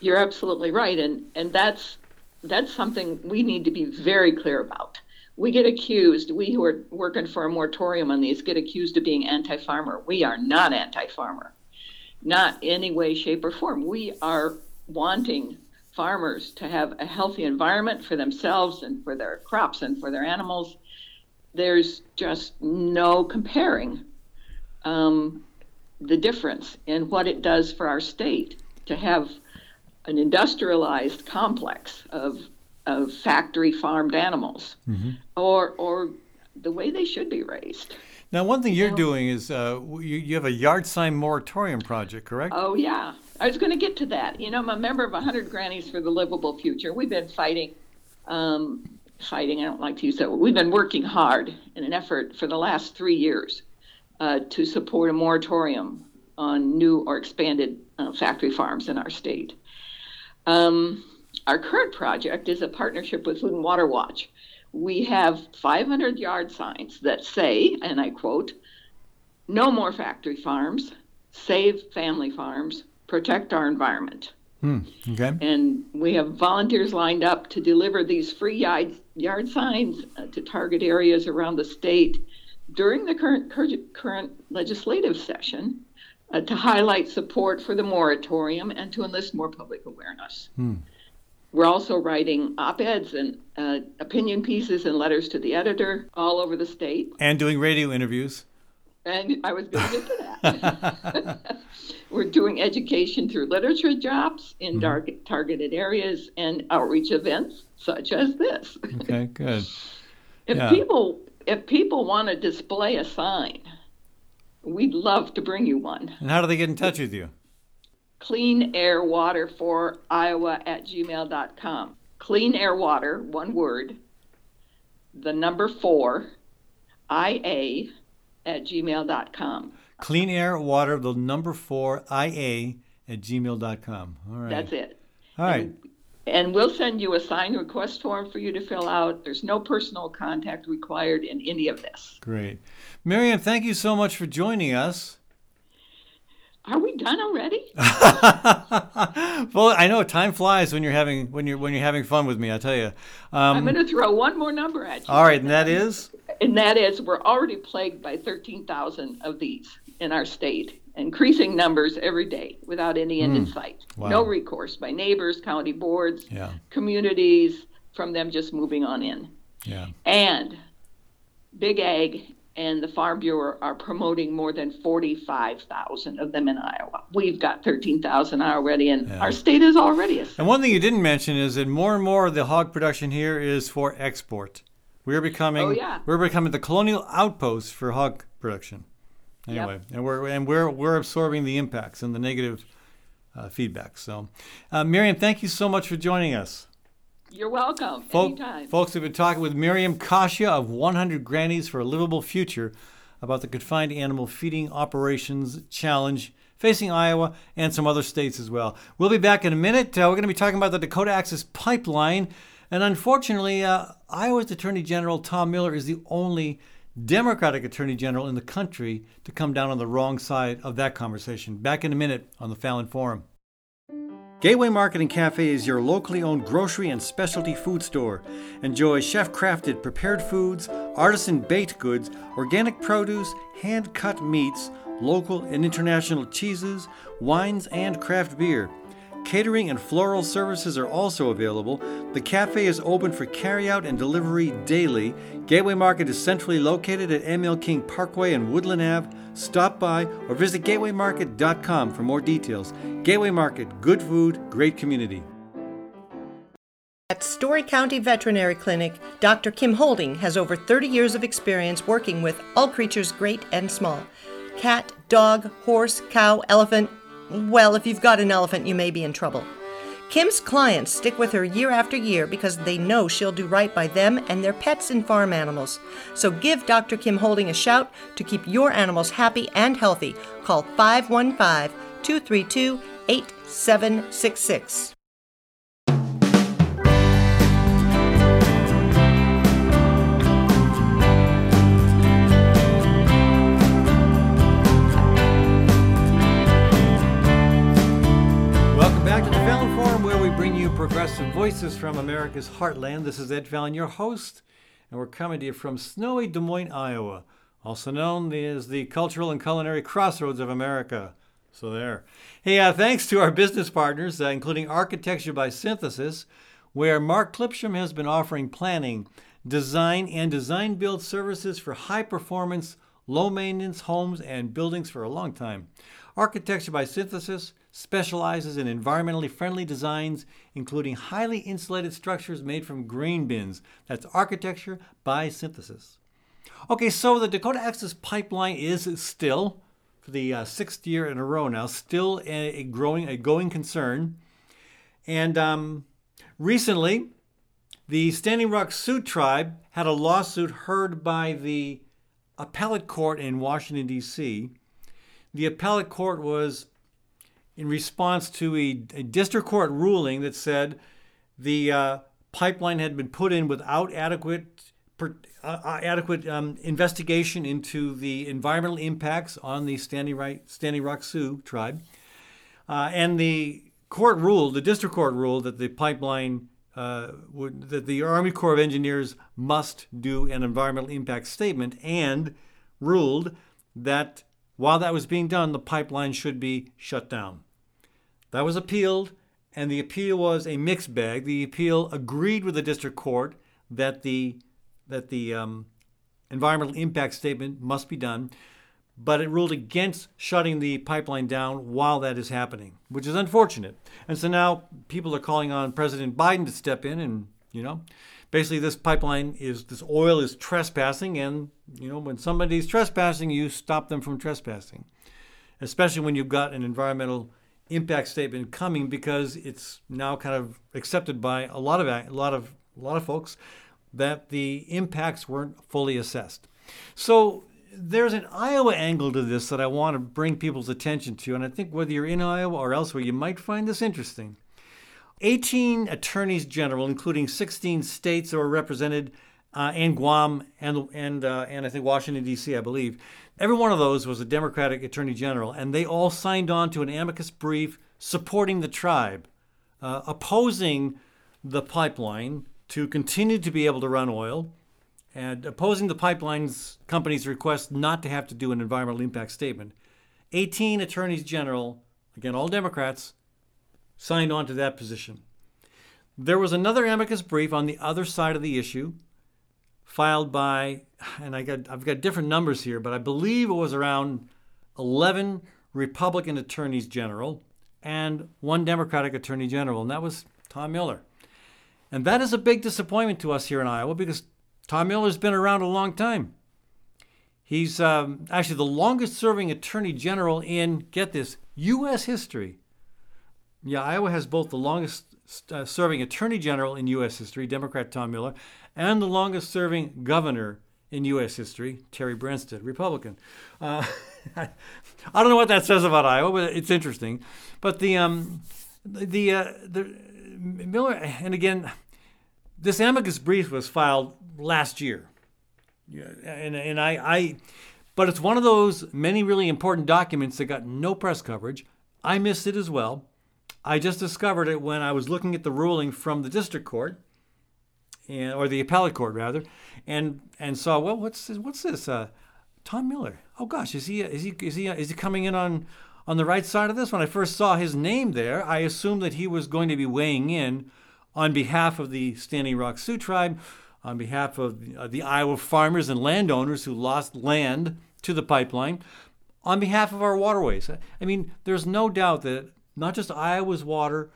D: You're absolutely right, and and that's that's something we need to be very clear about. We get accused, we who are working for a moratorium on these, get accused of being anti-farmer. We are not anti-farmer, not any way, shape, or form. We are wanting farmers to have a healthy environment for themselves and for their crops and for their animals. There's just no comparing um, the difference in what it does for our state to have an industrialized complex of of factory farmed animals, or or the way they should be raised.
A: Now, one thing you're doing is uh, you, you have a yard sign moratorium project, correct?
D: Oh yeah, I was going to get to that. You know, I'm a member of 100 Grannies for the Livable Future. We've been fighting, um, fighting. I don't like to use that. word. We've been working hard in an effort for the last three years uh, to support a moratorium on new or expanded uh, factory farms in our state. Um, our current project is a partnership with Food and Water Watch. We have 500 yard signs that say, and I quote, no more factory farms, save family farms, protect our environment.
A: Hmm. Okay.
D: And we have volunteers lined up to deliver these free yard, yard signs uh, to target areas around the state during the current, current, current legislative session uh, to highlight support for the moratorium and to enlist more public awareness.
A: Hmm.
D: We're also writing op eds and uh, opinion pieces and letters to the editor all over the state.
A: And doing radio interviews.
D: And I was going to get to that. [LAUGHS] [LAUGHS] We're doing education through literature jobs in dark, targeted areas and outreach events such as this.
A: Okay, good. [LAUGHS]
D: If
A: Yeah.
D: people if people want to display a sign, we'd love to bring you one.
A: And how do they get in touch with you?
D: Clean air water for Iowa at gmail.com. Clean air water, one word, the number four, IA at gmail.com.
A: Clean air, water, the number four, IA at gmail.com. All right.
D: That's it.
A: All right.
D: And we'll send you a sign request form for you to fill out. There's no personal contact required in any of this.
A: Great. Marianne, thank you so much for joining us.
D: Are we done already? [LAUGHS]
A: well, I know time flies when you're having when you're when you're having fun with me. I tell you.
D: Um, I'm going to throw one more number at you.
A: All right, and that is.
D: And that is, we're already plagued by 13,000 of these in our state, increasing numbers every day without any end mm. in sight. Wow. No recourse by neighbors, county boards, yeah. communities, from them just moving on in.
A: Yeah.
D: And Big Ag and the Farm Bureau are promoting more than 45,000 of them in Iowa. We've got 13,000 already, and yeah. our state is already. A
A: and one thing you didn't mention is that more and more of the hog production here is for export. We're becoming oh, yeah. we're becoming the colonial outpost for hog production. Anyway, yep. and we're and we're we're absorbing the impacts and the negative uh, feedback. So, uh, Miriam, thank you so much for joining us.
D: You're welcome. Folk, Anytime.
A: Folks, we've been talking with Miriam Kashia of 100 Grannies for a Livable Future about the confined animal feeding operations challenge facing Iowa and some other states as well. We'll be back in a minute. Uh, we're going to be talking about the Dakota Access Pipeline. And unfortunately, uh, Iowa's Attorney General Tom Miller is the only Democratic Attorney General in the country to come down on the wrong side of that conversation. Back in a minute on the Fallon Forum. Gateway Market and Cafe is your locally owned grocery and specialty food store. Enjoy chef crafted prepared foods, artisan baked goods, organic produce, hand cut meats, local and international cheeses, wines, and craft beer. Catering and floral services are also available. The cafe is open for carryout and delivery daily. Gateway Market is centrally located at ML King Parkway and Woodland Ave. Stop by or visit gatewaymarket.com for more details. Gateway Market, good food, great community.
C: At Story County Veterinary Clinic, Dr. Kim Holding has over 30 years of experience working with all creatures great and small cat, dog, horse, cow, elephant, well, if you've got an elephant, you may be in trouble. Kim's clients stick with her year after year because they know she'll do right by them and their pets and farm animals. So give Dr. Kim Holding a shout to keep your animals happy and healthy. Call 515 232 8766.
A: You progressive Voices from America's Heartland. This is Ed Fallon, your host, and we're coming to you from snowy Des Moines, Iowa, also known as the cultural and culinary crossroads of America. So there. Hey, uh, thanks to our business partners, uh, including Architecture by Synthesis, where Mark Clipsham has been offering planning, design, and design build services for high performance, low maintenance homes and buildings for a long time. Architecture by Synthesis specializes in environmentally friendly designs, including highly insulated structures made from grain bins. That's architecture by synthesis. Okay, so the Dakota Access Pipeline is still, for the uh, sixth year in a row now, still a, growing, a going concern. And um, recently, the Standing Rock Sioux tribe had a lawsuit heard by the appellate court in Washington, D.C. The appellate court was in response to a, a district court ruling that said the uh, pipeline had been put in without adequate per, uh, uh, adequate um, investigation into the environmental impacts on the Standing, right, Standing Rock Sioux tribe. Uh, and the court ruled, the district court ruled, that the pipeline uh, would, that the Army Corps of Engineers must do an environmental impact statement and ruled that while that was being done, the pipeline should be shut down. That was appealed, and the appeal was a mixed bag. The appeal agreed with the district court that the that the um, environmental impact statement must be done, but it ruled against shutting the pipeline down while that is happening, which is unfortunate. And so now people are calling on President Biden to step in and you know basically this pipeline is this oil is trespassing and you know when somebody's trespassing you stop them from trespassing especially when you've got an environmental impact statement coming because it's now kind of accepted by a lot of a lot of a lot of folks that the impacts weren't fully assessed. So there's an Iowa angle to this that I want to bring people's attention to, and I think whether you're in Iowa or elsewhere, you might find this interesting. 18 attorneys general, including 16 states that were represented uh, and Guam, and and uh, and I think Washington D.C. I believe. Every one of those was a Democratic Attorney General, and they all signed on to an amicus brief supporting the tribe, uh, opposing the pipeline to continue to be able to run oil, and opposing the pipeline's company's request not to have to do an environmental impact statement. 18 attorneys general, again, all Democrats, signed on to that position. There was another amicus brief on the other side of the issue, filed by, and I got I've got different numbers here, but I believe it was around 11 Republican attorneys general and one Democratic attorney general, and that was Tom Miller. And that is a big disappointment to us here in Iowa because Tom Miller's been around a long time. He's um, actually the longest serving attorney general in, get this, U.S. history. Yeah, Iowa has both the longest uh, serving attorney general in U.S. history, Democrat Tom Miller, and the longest serving governor in U.S. history, Terry Branstad, Republican. Uh, [LAUGHS] I don't know what that says about Iowa, but it's interesting. But the um, the uh, the Miller, and again, this amicus brief was filed last year. Yeah, and, and I, I, but it's one of those many really important documents that got no press coverage. I missed it as well. I just discovered it when I was looking at the ruling from the district court, and, or the appellate court rather, and and saw well, what's this, what's this? Uh, Tom Miller. Oh gosh, is he is he is he is he coming in on on the right side of this? When I first saw his name there, I assumed that he was going to be weighing in on behalf of the Standing Rock Sioux tribe, on behalf of uh, the Iowa farmers and landowners who lost land to the pipeline, on behalf of our waterways. I mean, there's no doubt that not just Iowa's water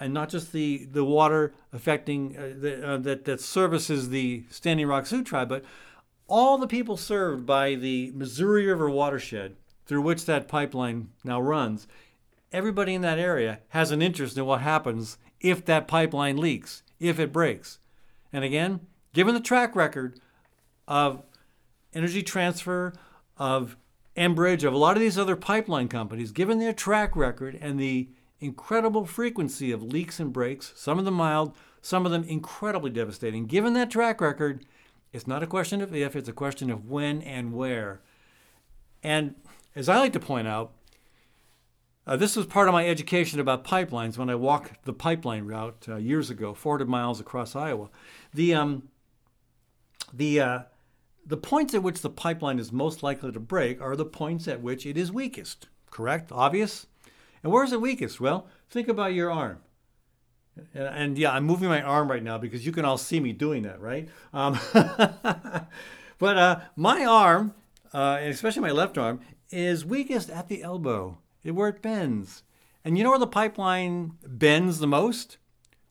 A: and not just the, the water affecting uh, the, uh, that, that services the Standing Rock Sioux tribe, but all the people served by the Missouri River watershed through which that pipeline now runs, everybody in that area has an interest in what happens if that pipeline leaks, if it breaks. And again, given the track record of energy transfer, of Enbridge, of a lot of these other pipeline companies, given their track record and the incredible frequency of leaks and breaks, some of them mild, some of them incredibly devastating, given that track record, it's not a question of if, it's a question of when and where. And as I like to point out, uh, this was part of my education about pipelines when I walked the pipeline route uh, years ago, 400 miles across Iowa. The um, the uh, the points at which the pipeline is most likely to break are the points at which it is weakest. Correct? Obvious? And where is it weakest? Well, think about your arm. And, and yeah, I'm moving my arm right now because you can all see me doing that, right? Um, [LAUGHS] but uh, my arm, uh, especially my left arm, is weakest at the elbow, where it bends. And you know where the pipeline bends the most?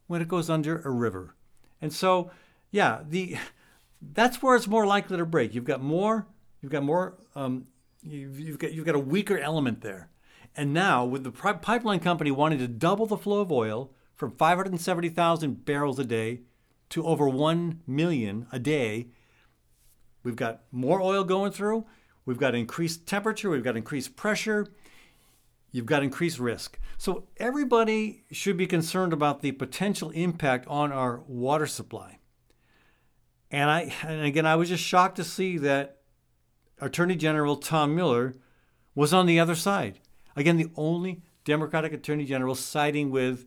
A: When it goes under a river. And so, yeah, the [LAUGHS] that's where it's more likely to break. You've got more, you've got more, um, you've, you've, got you've got a weaker element there. And now, with the pipeline company wanting to double the flow of oil from 570,000 barrels a day to over 1 million a day, we've got more oil going through, we've got increased temperature, we've got increased pressure, you've got increased risk. So, everybody should be concerned about the potential impact on our water supply. And I and again I was just shocked to see that Attorney General Tom Miller was on the other side. Again, the only Democratic Attorney General siding with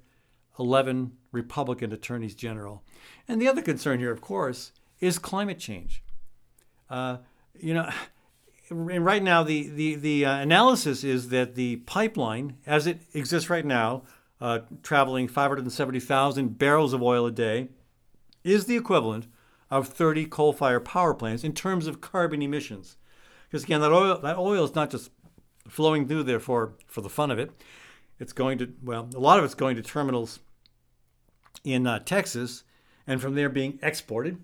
A: 11 Republican Attorneys General. And the other concern here, of course, is climate change. Uh, you know, [SIGHS] and right now the the the uh, analysis is that the pipeline, as it exists right now, uh, traveling 570,000 barrels of oil a day, is the equivalent of 30 coal-fired power plants in terms of carbon emissions. Because again, that oil that oil is not just flowing through there for, the fun of it. It's going to well, a lot of it's going to terminals in uh, Texas, and from there being exported.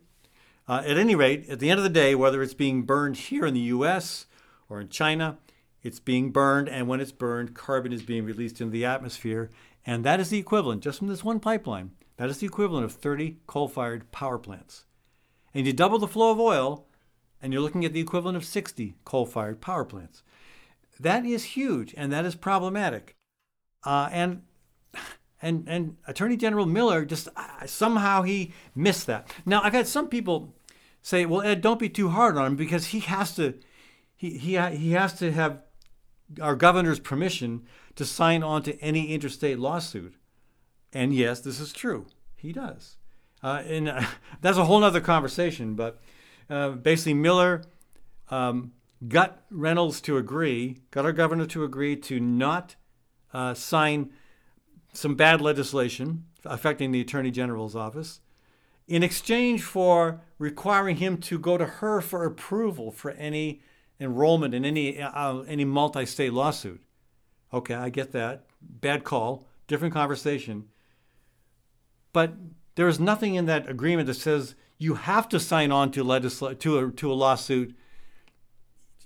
A: Uh, at any rate, at the end of the day, whether it's being burned here in the U.S. or in China, it's being burned, and when it's burned, carbon is being released into the atmosphere, and that is the equivalent, just from this one pipeline, that is the equivalent of 30 coal-fired power plants. And you double the flow of oil, and you're looking at the equivalent of 60 coal fired power plants. That is huge, and that is problematic. Uh, and and and Attorney General Miller just uh, somehow he missed that. Now I've had some people say, well, Ed, don't be too hard on him because he has to, he, he, he has to have our governor's permission to sign on to any interstate lawsuit. And yes, this is true. He does. Uh, and uh, [LAUGHS] that's a whole other conversation. But uh, basically, Miller um, got Reynolds to agree, got our governor to agree to not uh, sign some bad legislation affecting the Attorney General's office in exchange for requiring him to go to her for approval for any enrollment in any uh, any multi-state lawsuit. Okay, I get that. Bad call. Different conversation. But there is nothing in that agreement that says you have to sign on to legisl- to a, to a lawsuit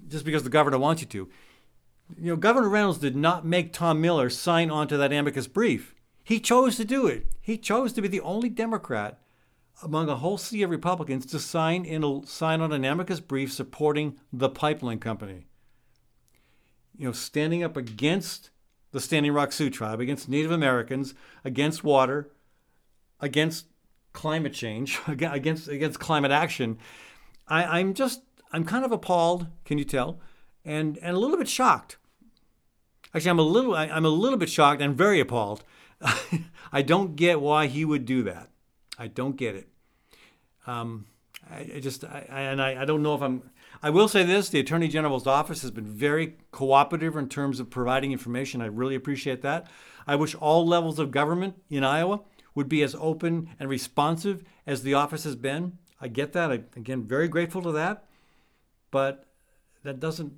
A: just because the governor wants you to. You know, Governor Reynolds did not make Tom Miller sign on to that amicus brief. He chose to do it. He chose to be the only Democrat among a whole sea of Republicans to sign in a, sign on an amicus brief supporting the pipeline company. You know, standing up against the Standing Rock Sioux tribe, against Native Americans, against water, against climate change, [LAUGHS] against against climate action. I, I'm just I'm kind of appalled, can you tell, and and a little bit shocked. Actually, I'm a little I, I'm a little bit shocked and very appalled. [LAUGHS] I don't get why he would do that. I don't get it. Um, I, I, just, I, and I, I don't know if I'm. I will say this: the Attorney General's office has been very cooperative in terms of providing information. I really appreciate that. I wish all levels of government in Iowa would be as open and responsive as the office has been. I get that. I, again, very grateful to that, but that doesn't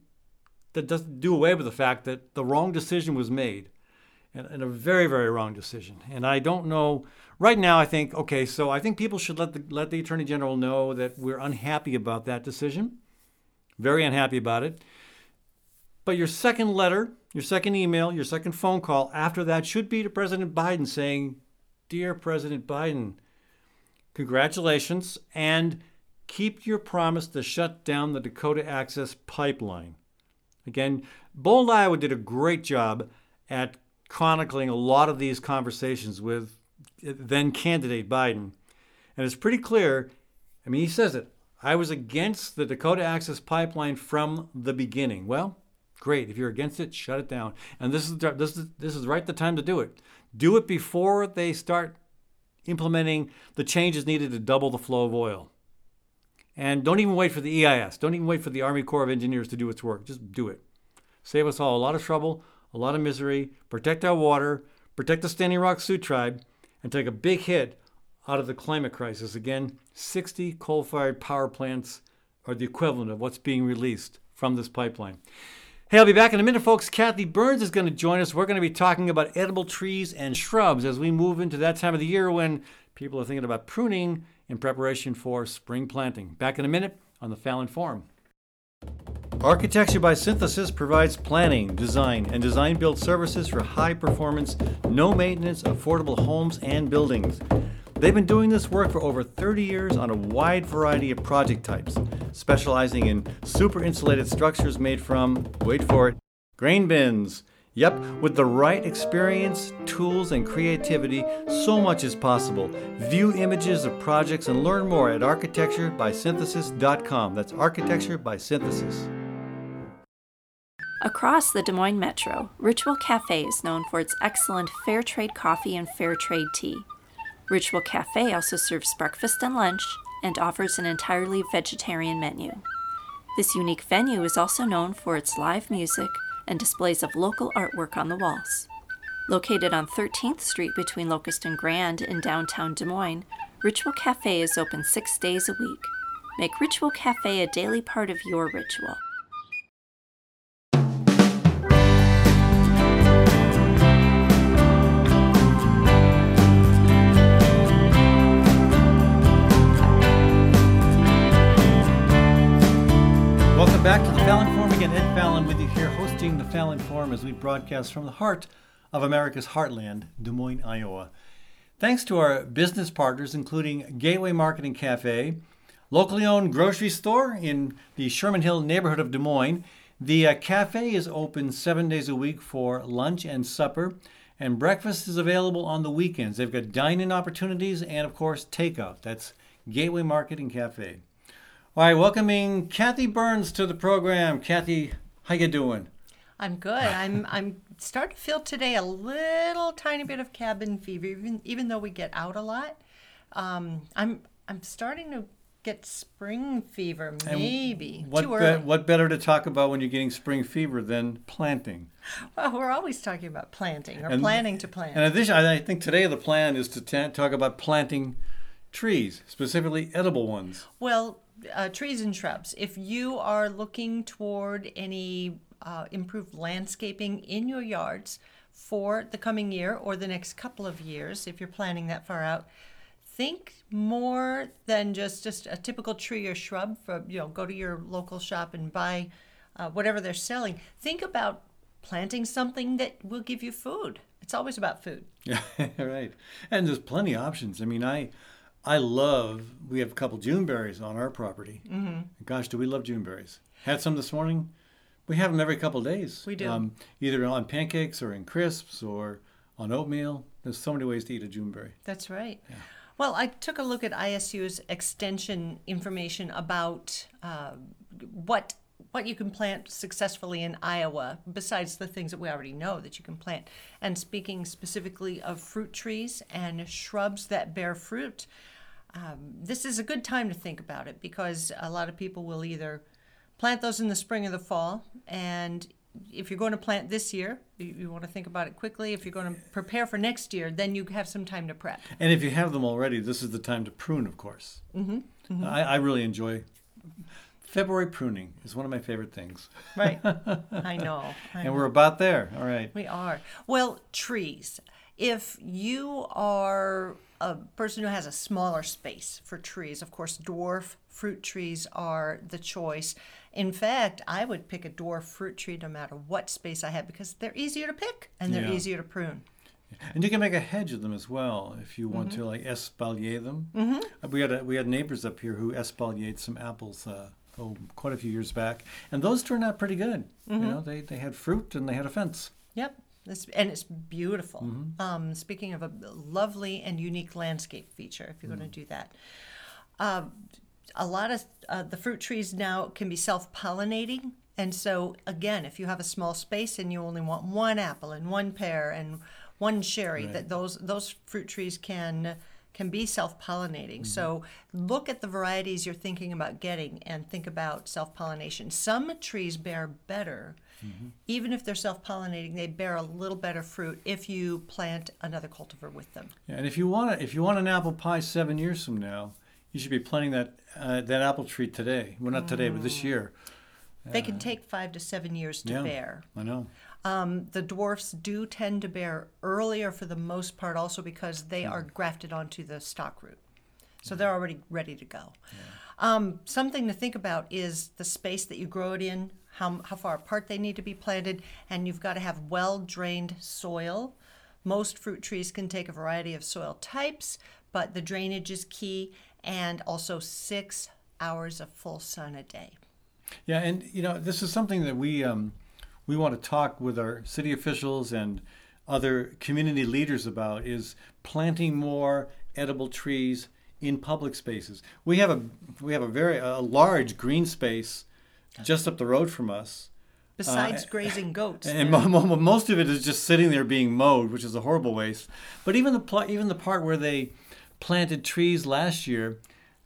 A: that doesn't do away with the fact that the wrong decision was made, and, and a very, very wrong decision. And I don't know right now, I think okay. So I think people should let the let the attorney general know that we're unhappy about that decision. Very unhappy about it. But your second letter, your second email, your second phone call after that should be to President Biden saying, "Dear President Biden, congratulations and." Keep your promise to shut down the Dakota Access Pipeline. Again, Bold Iowa did a great job at chronicling a lot of these conversations with then candidate Biden. And it's pretty clear. I mean, he says it. I was against the Dakota Access Pipeline from the beginning. Well, great. If you're against it, shut it down. And this is this is this is right the time to do it. Do it before they start implementing the changes needed to double the flow of oil. And don't even wait for the EIS. Don't even wait for the Army Corps of Engineers to do its work. Just do it. Save us all a lot of trouble, a lot of misery, protect our water, protect the Standing Rock Sioux tribe, and take a big hit out of the climate crisis. Again, 60 coal fired power plants are the equivalent of what's being released from this pipeline. Hey, I'll be back in a minute, folks. Kathy Byrnes is going to join us. We're going to be talking about edible trees and shrubs as we move into that time of the year when people are thinking about pruning in preparation for spring planting. Back in a minute on the Fallon Forum. Architecture by Synthesis provides planning, design, and design build services for high performance, no maintenance, affordable homes and buildings. They've been doing this work for over 30 years on a wide variety of project types, specializing in super insulated structures made from, wait for it, grain bins. Yep, with the right experience, tools, and creativity, so much is possible. View images of projects and learn more at architecturebysynthesis.com. That's architecture by synthesis.
E: Across the Des Moines Metro, Ritual Cafe is known for its excellent fair trade coffee and fair trade tea. Ritual Cafe also serves breakfast and lunch and offers an entirely vegetarian menu. This unique venue is also known for its live music and displays of local artwork on the walls. Located on 13th Street between Locust and Grand in downtown Des Moines, Ritual Cafe is open six days a week. Make Ritual Cafe a daily part of your ritual.
A: Welcome back to the Fallon Forum again. Ed Fallon with the Fallon Forum as we broadcast from the heart of America's heartland, Des Moines, Iowa. Thanks to our business partners, including Gateway Marketing Cafe, locally owned grocery store in the Sherman Hill neighborhood of Des Moines. The uh, cafe is open seven days a week for lunch and supper, and breakfast is available on the weekends. They've got dine in opportunities and, of course, takeout. That's Gateway Marketing Cafe. All right, welcoming Kathy Byrnes to the program. Kathy, how you doing?
C: I'm good. I'm I'm starting to feel today a little tiny bit of cabin fever, even even though we get out a lot. Um, I'm I'm starting to get spring fever, maybe
A: What,
C: too
A: be- what better to talk about when you're getting spring fever than planting?
C: Well, we're always talking about planting or
A: And-
C: planning to plant.
A: And in addition, I I think today the plan is to ta- talk about planting trees, specifically edible ones.
C: Well, uh, trees and shrubs. If you are looking toward any uh, improved landscaping in your yards for the coming year or the next couple of years, if you're planning that far out, think more than just just a typical tree or shrub. For you know, go to your local shop and buy uh, whatever they're selling. Think about planting something that will give you food. It's always about food.
A: Yeah, [LAUGHS] right. And there's plenty of options. I mean, I I love. We have a couple Juneberries on our property. Mm-hmm. Gosh, do we love Juneberries? Had some this morning. We have them every couple of days.
C: We do.
A: Um, either on pancakes or in crisps or on oatmeal. There's so many ways to eat a Juneberry.
C: That's right. Well, I took a look at ISU's extension information about uh, what what you can plant successfully in Iowa, besides the things that we already know that you can plant. And speaking specifically of fruit trees and shrubs that bear fruit, um, this is a good time to think about it because a lot of people will either plant those in the spring or the fall, and if you're going to plant this year, you, you want to think about it quickly. If you're going to prepare for next year, then you have some time to prep.
A: And if you have them already, this is the time to prune, of course. Mm-hmm. I, I really enjoy February pruning. is one of my favorite things.
C: Right. [LAUGHS] I know. I
A: And
C: know.
A: we're about there. All right.
C: We are. Well, trees. If you are a person who has a smaller space for trees, of course, dwarf fruit trees are the choice. In fact, I would pick a dwarf fruit tree no matter what space I have because they're easier to pick and they're
A: Yeah.
C: easier to prune.
A: And you can make a hedge of them as well if you want to like espalier them. Mm-hmm. We had a, we had neighbors up here who espaliered some apples uh, oh quite a few years back, and those turned out pretty good. You know, they they had fruit and they had a fence.
C: Yep. This, and it's beautiful. Um, speaking of a lovely and unique landscape feature, if you're going to do that. Uh, a lot of uh, the fruit trees now can be self pollinating. And so, again, if you have a small space and you only want one apple and one pear and one cherry, that those those fruit trees can can be self-pollinating. So look at the varieties you're thinking about getting and think about self-pollination. Some trees bear better even if they're self-pollinating, they bear a little better fruit if you plant another cultivar with them.
A: Yeah, and if you want to, if you want an apple pie seven years from now, you should be planting that uh, that apple tree today. Well, not today, but this year.
C: They can take five to seven years to
A: Yeah.
C: bear.
A: I know.
C: Um, the dwarfs do tend to bear earlier for the most part, also because they are grafted onto the stock root. So they're already ready to go. Um, something to think about is the space that you grow it in, how, how far apart they need to be planted, and you've got to have well drained soil. Most fruit trees can take a variety of soil types, but the drainage is key, and also six hours of full sun a day.
A: Yeah, and you know, this is something that we um, we want to talk with our city officials and other community leaders about is planting more edible trees in public spaces. We have a we have a very a large green space just up the road from us.
C: Besides grazing goats.
A: And
C: there-
A: mo- mo- most of it is just sitting there being mowed, which is a horrible waste. But even the pl- even the part where they planted trees last year,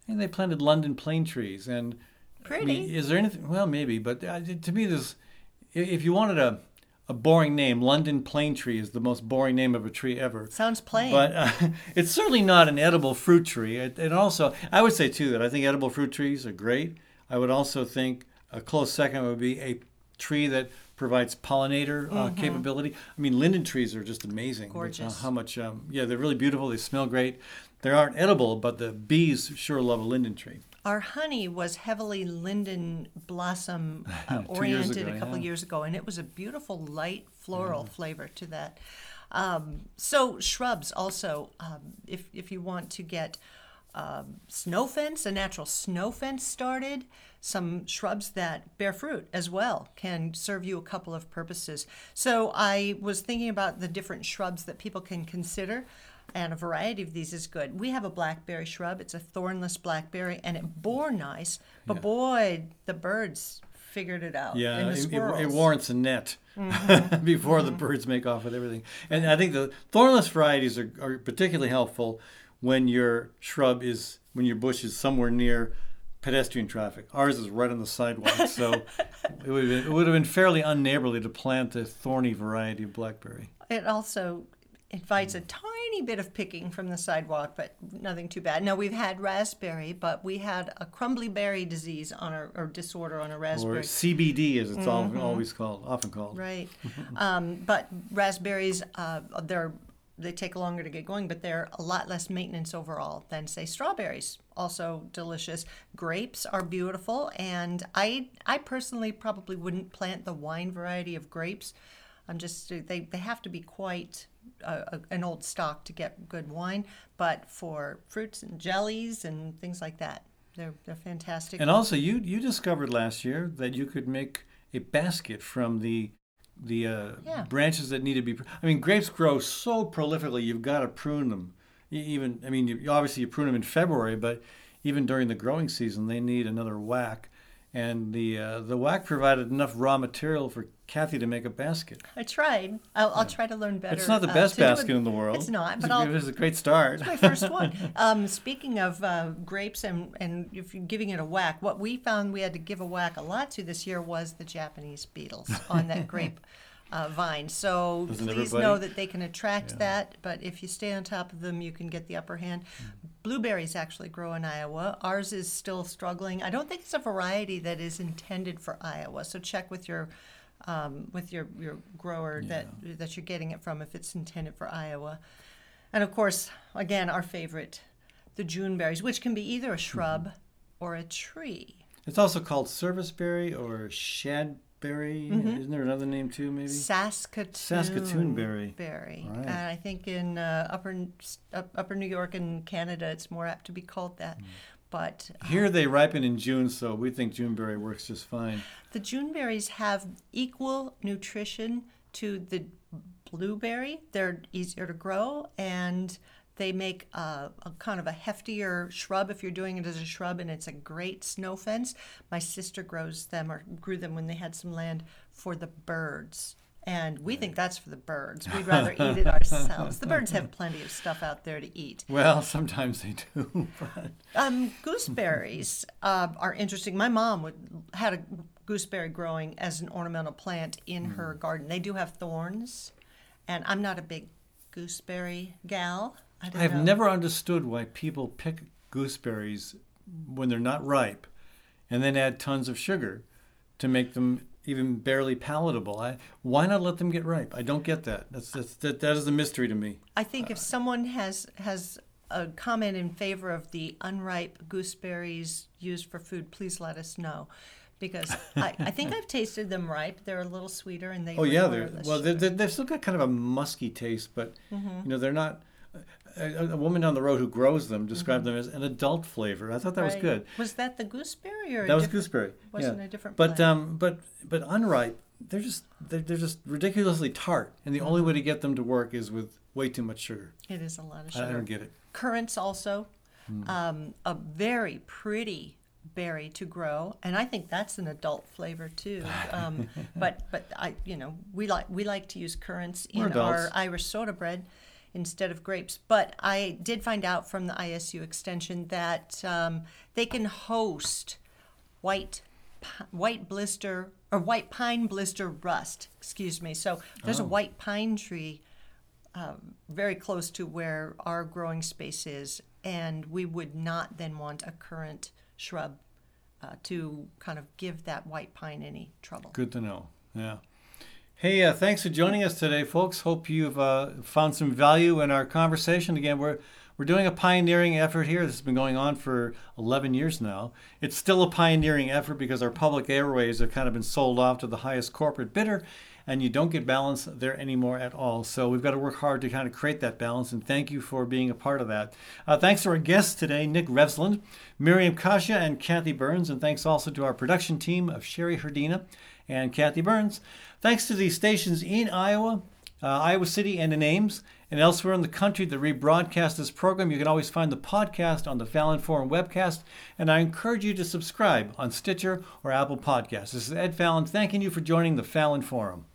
A: and they planted London plane trees. And I mean,
C: Pretty.
A: is there anything? Well, maybe, but uh, to me, this if you wanted a a boring name, London plane tree is the most boring name of a tree ever.
C: Sounds plain.
A: But uh, [LAUGHS] it's certainly not an edible fruit tree. It, and also, I would say too that I think edible fruit trees are great. I would also think a close second would be a tree that provides pollinator uh, capability. I mean, linden trees are just amazing. with, uh,
C: Gorgeous.
A: how much? Um, yeah, they're really beautiful. They smell great. They aren't edible, but the bees sure love a linden tree.
C: Our honey was heavily linden blossom [LAUGHS] uh, oriented
A: ago,
C: a couple
A: yeah.
C: years ago, and it was a beautiful light floral flavor to that. Um, so shrubs also, um, if if you want to get um, snow fence, a natural snow fence started, some shrubs that bear fruit as well can serve you a couple of purposes. So I was thinking about the different shrubs that people can consider. and a variety of these is good. We have a blackberry shrub. It's a thornless blackberry, and it bore nice. But boy, the birds figured it out.
A: Yeah, it, it, it warrants a net
C: Mm-hmm. [LAUGHS]
A: before the birds make off with everything. And I think the thornless varieties are, are particularly helpful when your shrub is when your bush is somewhere near pedestrian traffic. Ours is right on the sidewalk, [LAUGHS] so it would have been, it would have been fairly unneighborly to plant a thorny variety of blackberry.
C: It also invites a tiny bit of picking from the sidewalk, but nothing too bad. Now we've had raspberry, but we had a crumbly berry disease on our or disorder on a raspberry. Or.
A: CBD, as it's al- always called, often called.
C: Right. [LAUGHS] um, but raspberries, uh, they're they take longer to get going, but they're a lot less maintenance overall than say strawberries. Also delicious. Grapes are beautiful, and I I personally probably wouldn't plant the wine variety of grapes. I'm just they they have to be quite uh, a, an old stock to get good wine, but for fruits and jellies and things like that, they're they're fantastic.
A: And also, you you discovered last year that you could make a basket from the the uh,
C: Yeah.
A: branches that need to be. pr- I mean, grapes grow so prolifically. You've got to prune them. Even I mean, you, obviously you prune them in February, but even during the growing season, they need another whack. And the uh, the whack provided enough raw material for Kathy to make a basket.
C: I tried. I'll, I'll try to learn better.
A: It's not the
C: uh,
A: best
C: it-
A: basket in the world.
C: It's not, but
A: It's a- it was a great start.
C: It's my first one. [LAUGHS] Um, speaking of uh, grapes and, and if you're giving it a whack, what we found we had to give a whack a lot to this year was the Japanese beetles on that [LAUGHS] grape uh, vine. So
A: Doesn't
C: please
A: everybody?
C: know that they can attract that, but if you stay on top of them, you can get the upper hand. Blueberries actually grow in Iowa. Ours is still struggling. I don't think it's a variety that is intended for Iowa. So check with your um, with your, your grower that that you're getting it from if it's intended for Iowa. And of course, again, our favorite, the Juneberries, which can be either a shrub or a tree.
A: It's also called serviceberry or shadberry.
C: Mm-hmm.
A: Isn't there another name too? Maybe.
C: Saskatoon,
A: Saskatoon berry.
C: berry.
A: Right.
C: And I think in uh, upper up, upper New York and Canada, it's more apt to be called that.
A: Hmm.
C: But
A: Here they ripen in June, so we think Juneberry works just fine.
C: the Juneberries have equal nutrition to the blueberry. They're easier to grow and they make a, a kind of a heftier shrub if you're doing it as a shrub, and it's a great snow fence. My sister grows them or grew them when they had some land for the birds. And we think that's for the birds. We'd rather eat it [LAUGHS] ourselves. The birds have plenty of stuff out there to eat.
A: Well, sometimes they do. [LAUGHS] but-
C: Um, gooseberries uh, are interesting. My mom would, had a gooseberry growing as an ornamental plant in her garden. They do have thorns, and I'm not a big gooseberry gal. I,
A: have never understood why people pick gooseberries when they're not ripe and then add tons of sugar to make them even barely palatable. I, why not let them get ripe? I don't get that. That's, that's, that, that is a mystery to me.
C: I think if someone has has a comment in favor of the unripe gooseberries used for food, please let us know. Because [LAUGHS] I, I think I've tasted them ripe. They're a little sweeter and they
A: Oh yeah, they're well. They're, they're, they've still got kind of a musky taste, but
C: Mm-hmm.
A: you know they're not. A, a woman down the road who grows them described them as an adult flavor. I thought that was
C: Mm-hmm.
A: Good.
C: Was that the gooseberry or
A: That was gooseberry.
C: wasn't
A: yeah.
C: a different
A: But um, but but unripe, they're just they're, they're just ridiculously tart, and the only way to get them to work is with way too much sugar.
C: It is a lot of sugar.
A: I don't get it.
C: currants also
A: Hmm.
C: um, a very pretty berry to grow and i think that's an adult flavor too [LAUGHS] um, but but i you know we like we like to use currants
A: We're
C: in our irish soda bread instead of grapes but i did find out from the isu extension that um, they can host white white blister or white pine blister rust excuse me so there's a
A: Oh.
C: white pine tree very close to where our growing space is, and we would not then want a currant shrub uh, to kind of give that white pine any trouble.
A: Good to know. Yeah. Hey, uh, thanks for joining us today, folks. Hope you've uh, found some value in our conversation. Again, we're we're doing a pioneering effort here. This has been going on for 11 years now. It's still a pioneering effort because our public airways have kind of been sold off to the highest corporate bidder, and you don't get balance there anymore at all. So we've got to work hard to kind of create that balance, and thank you for being a part of that. Uh, thanks to our guests today, Nik Refsland, Miriam Kashia, and Kathy Byrnes, and thanks also to our production team of Sherry Herdina and Kathy Byrnes. Thanks to the stations in Iowa, uh, Iowa City and in Ames, and elsewhere in the country that rebroadcast this program. You can always find the podcast on the Fallon Forum webcast, and I encourage you to subscribe on Stitcher or Apple Podcasts. This is Ed Fallon thanking you for joining the Fallon Forum.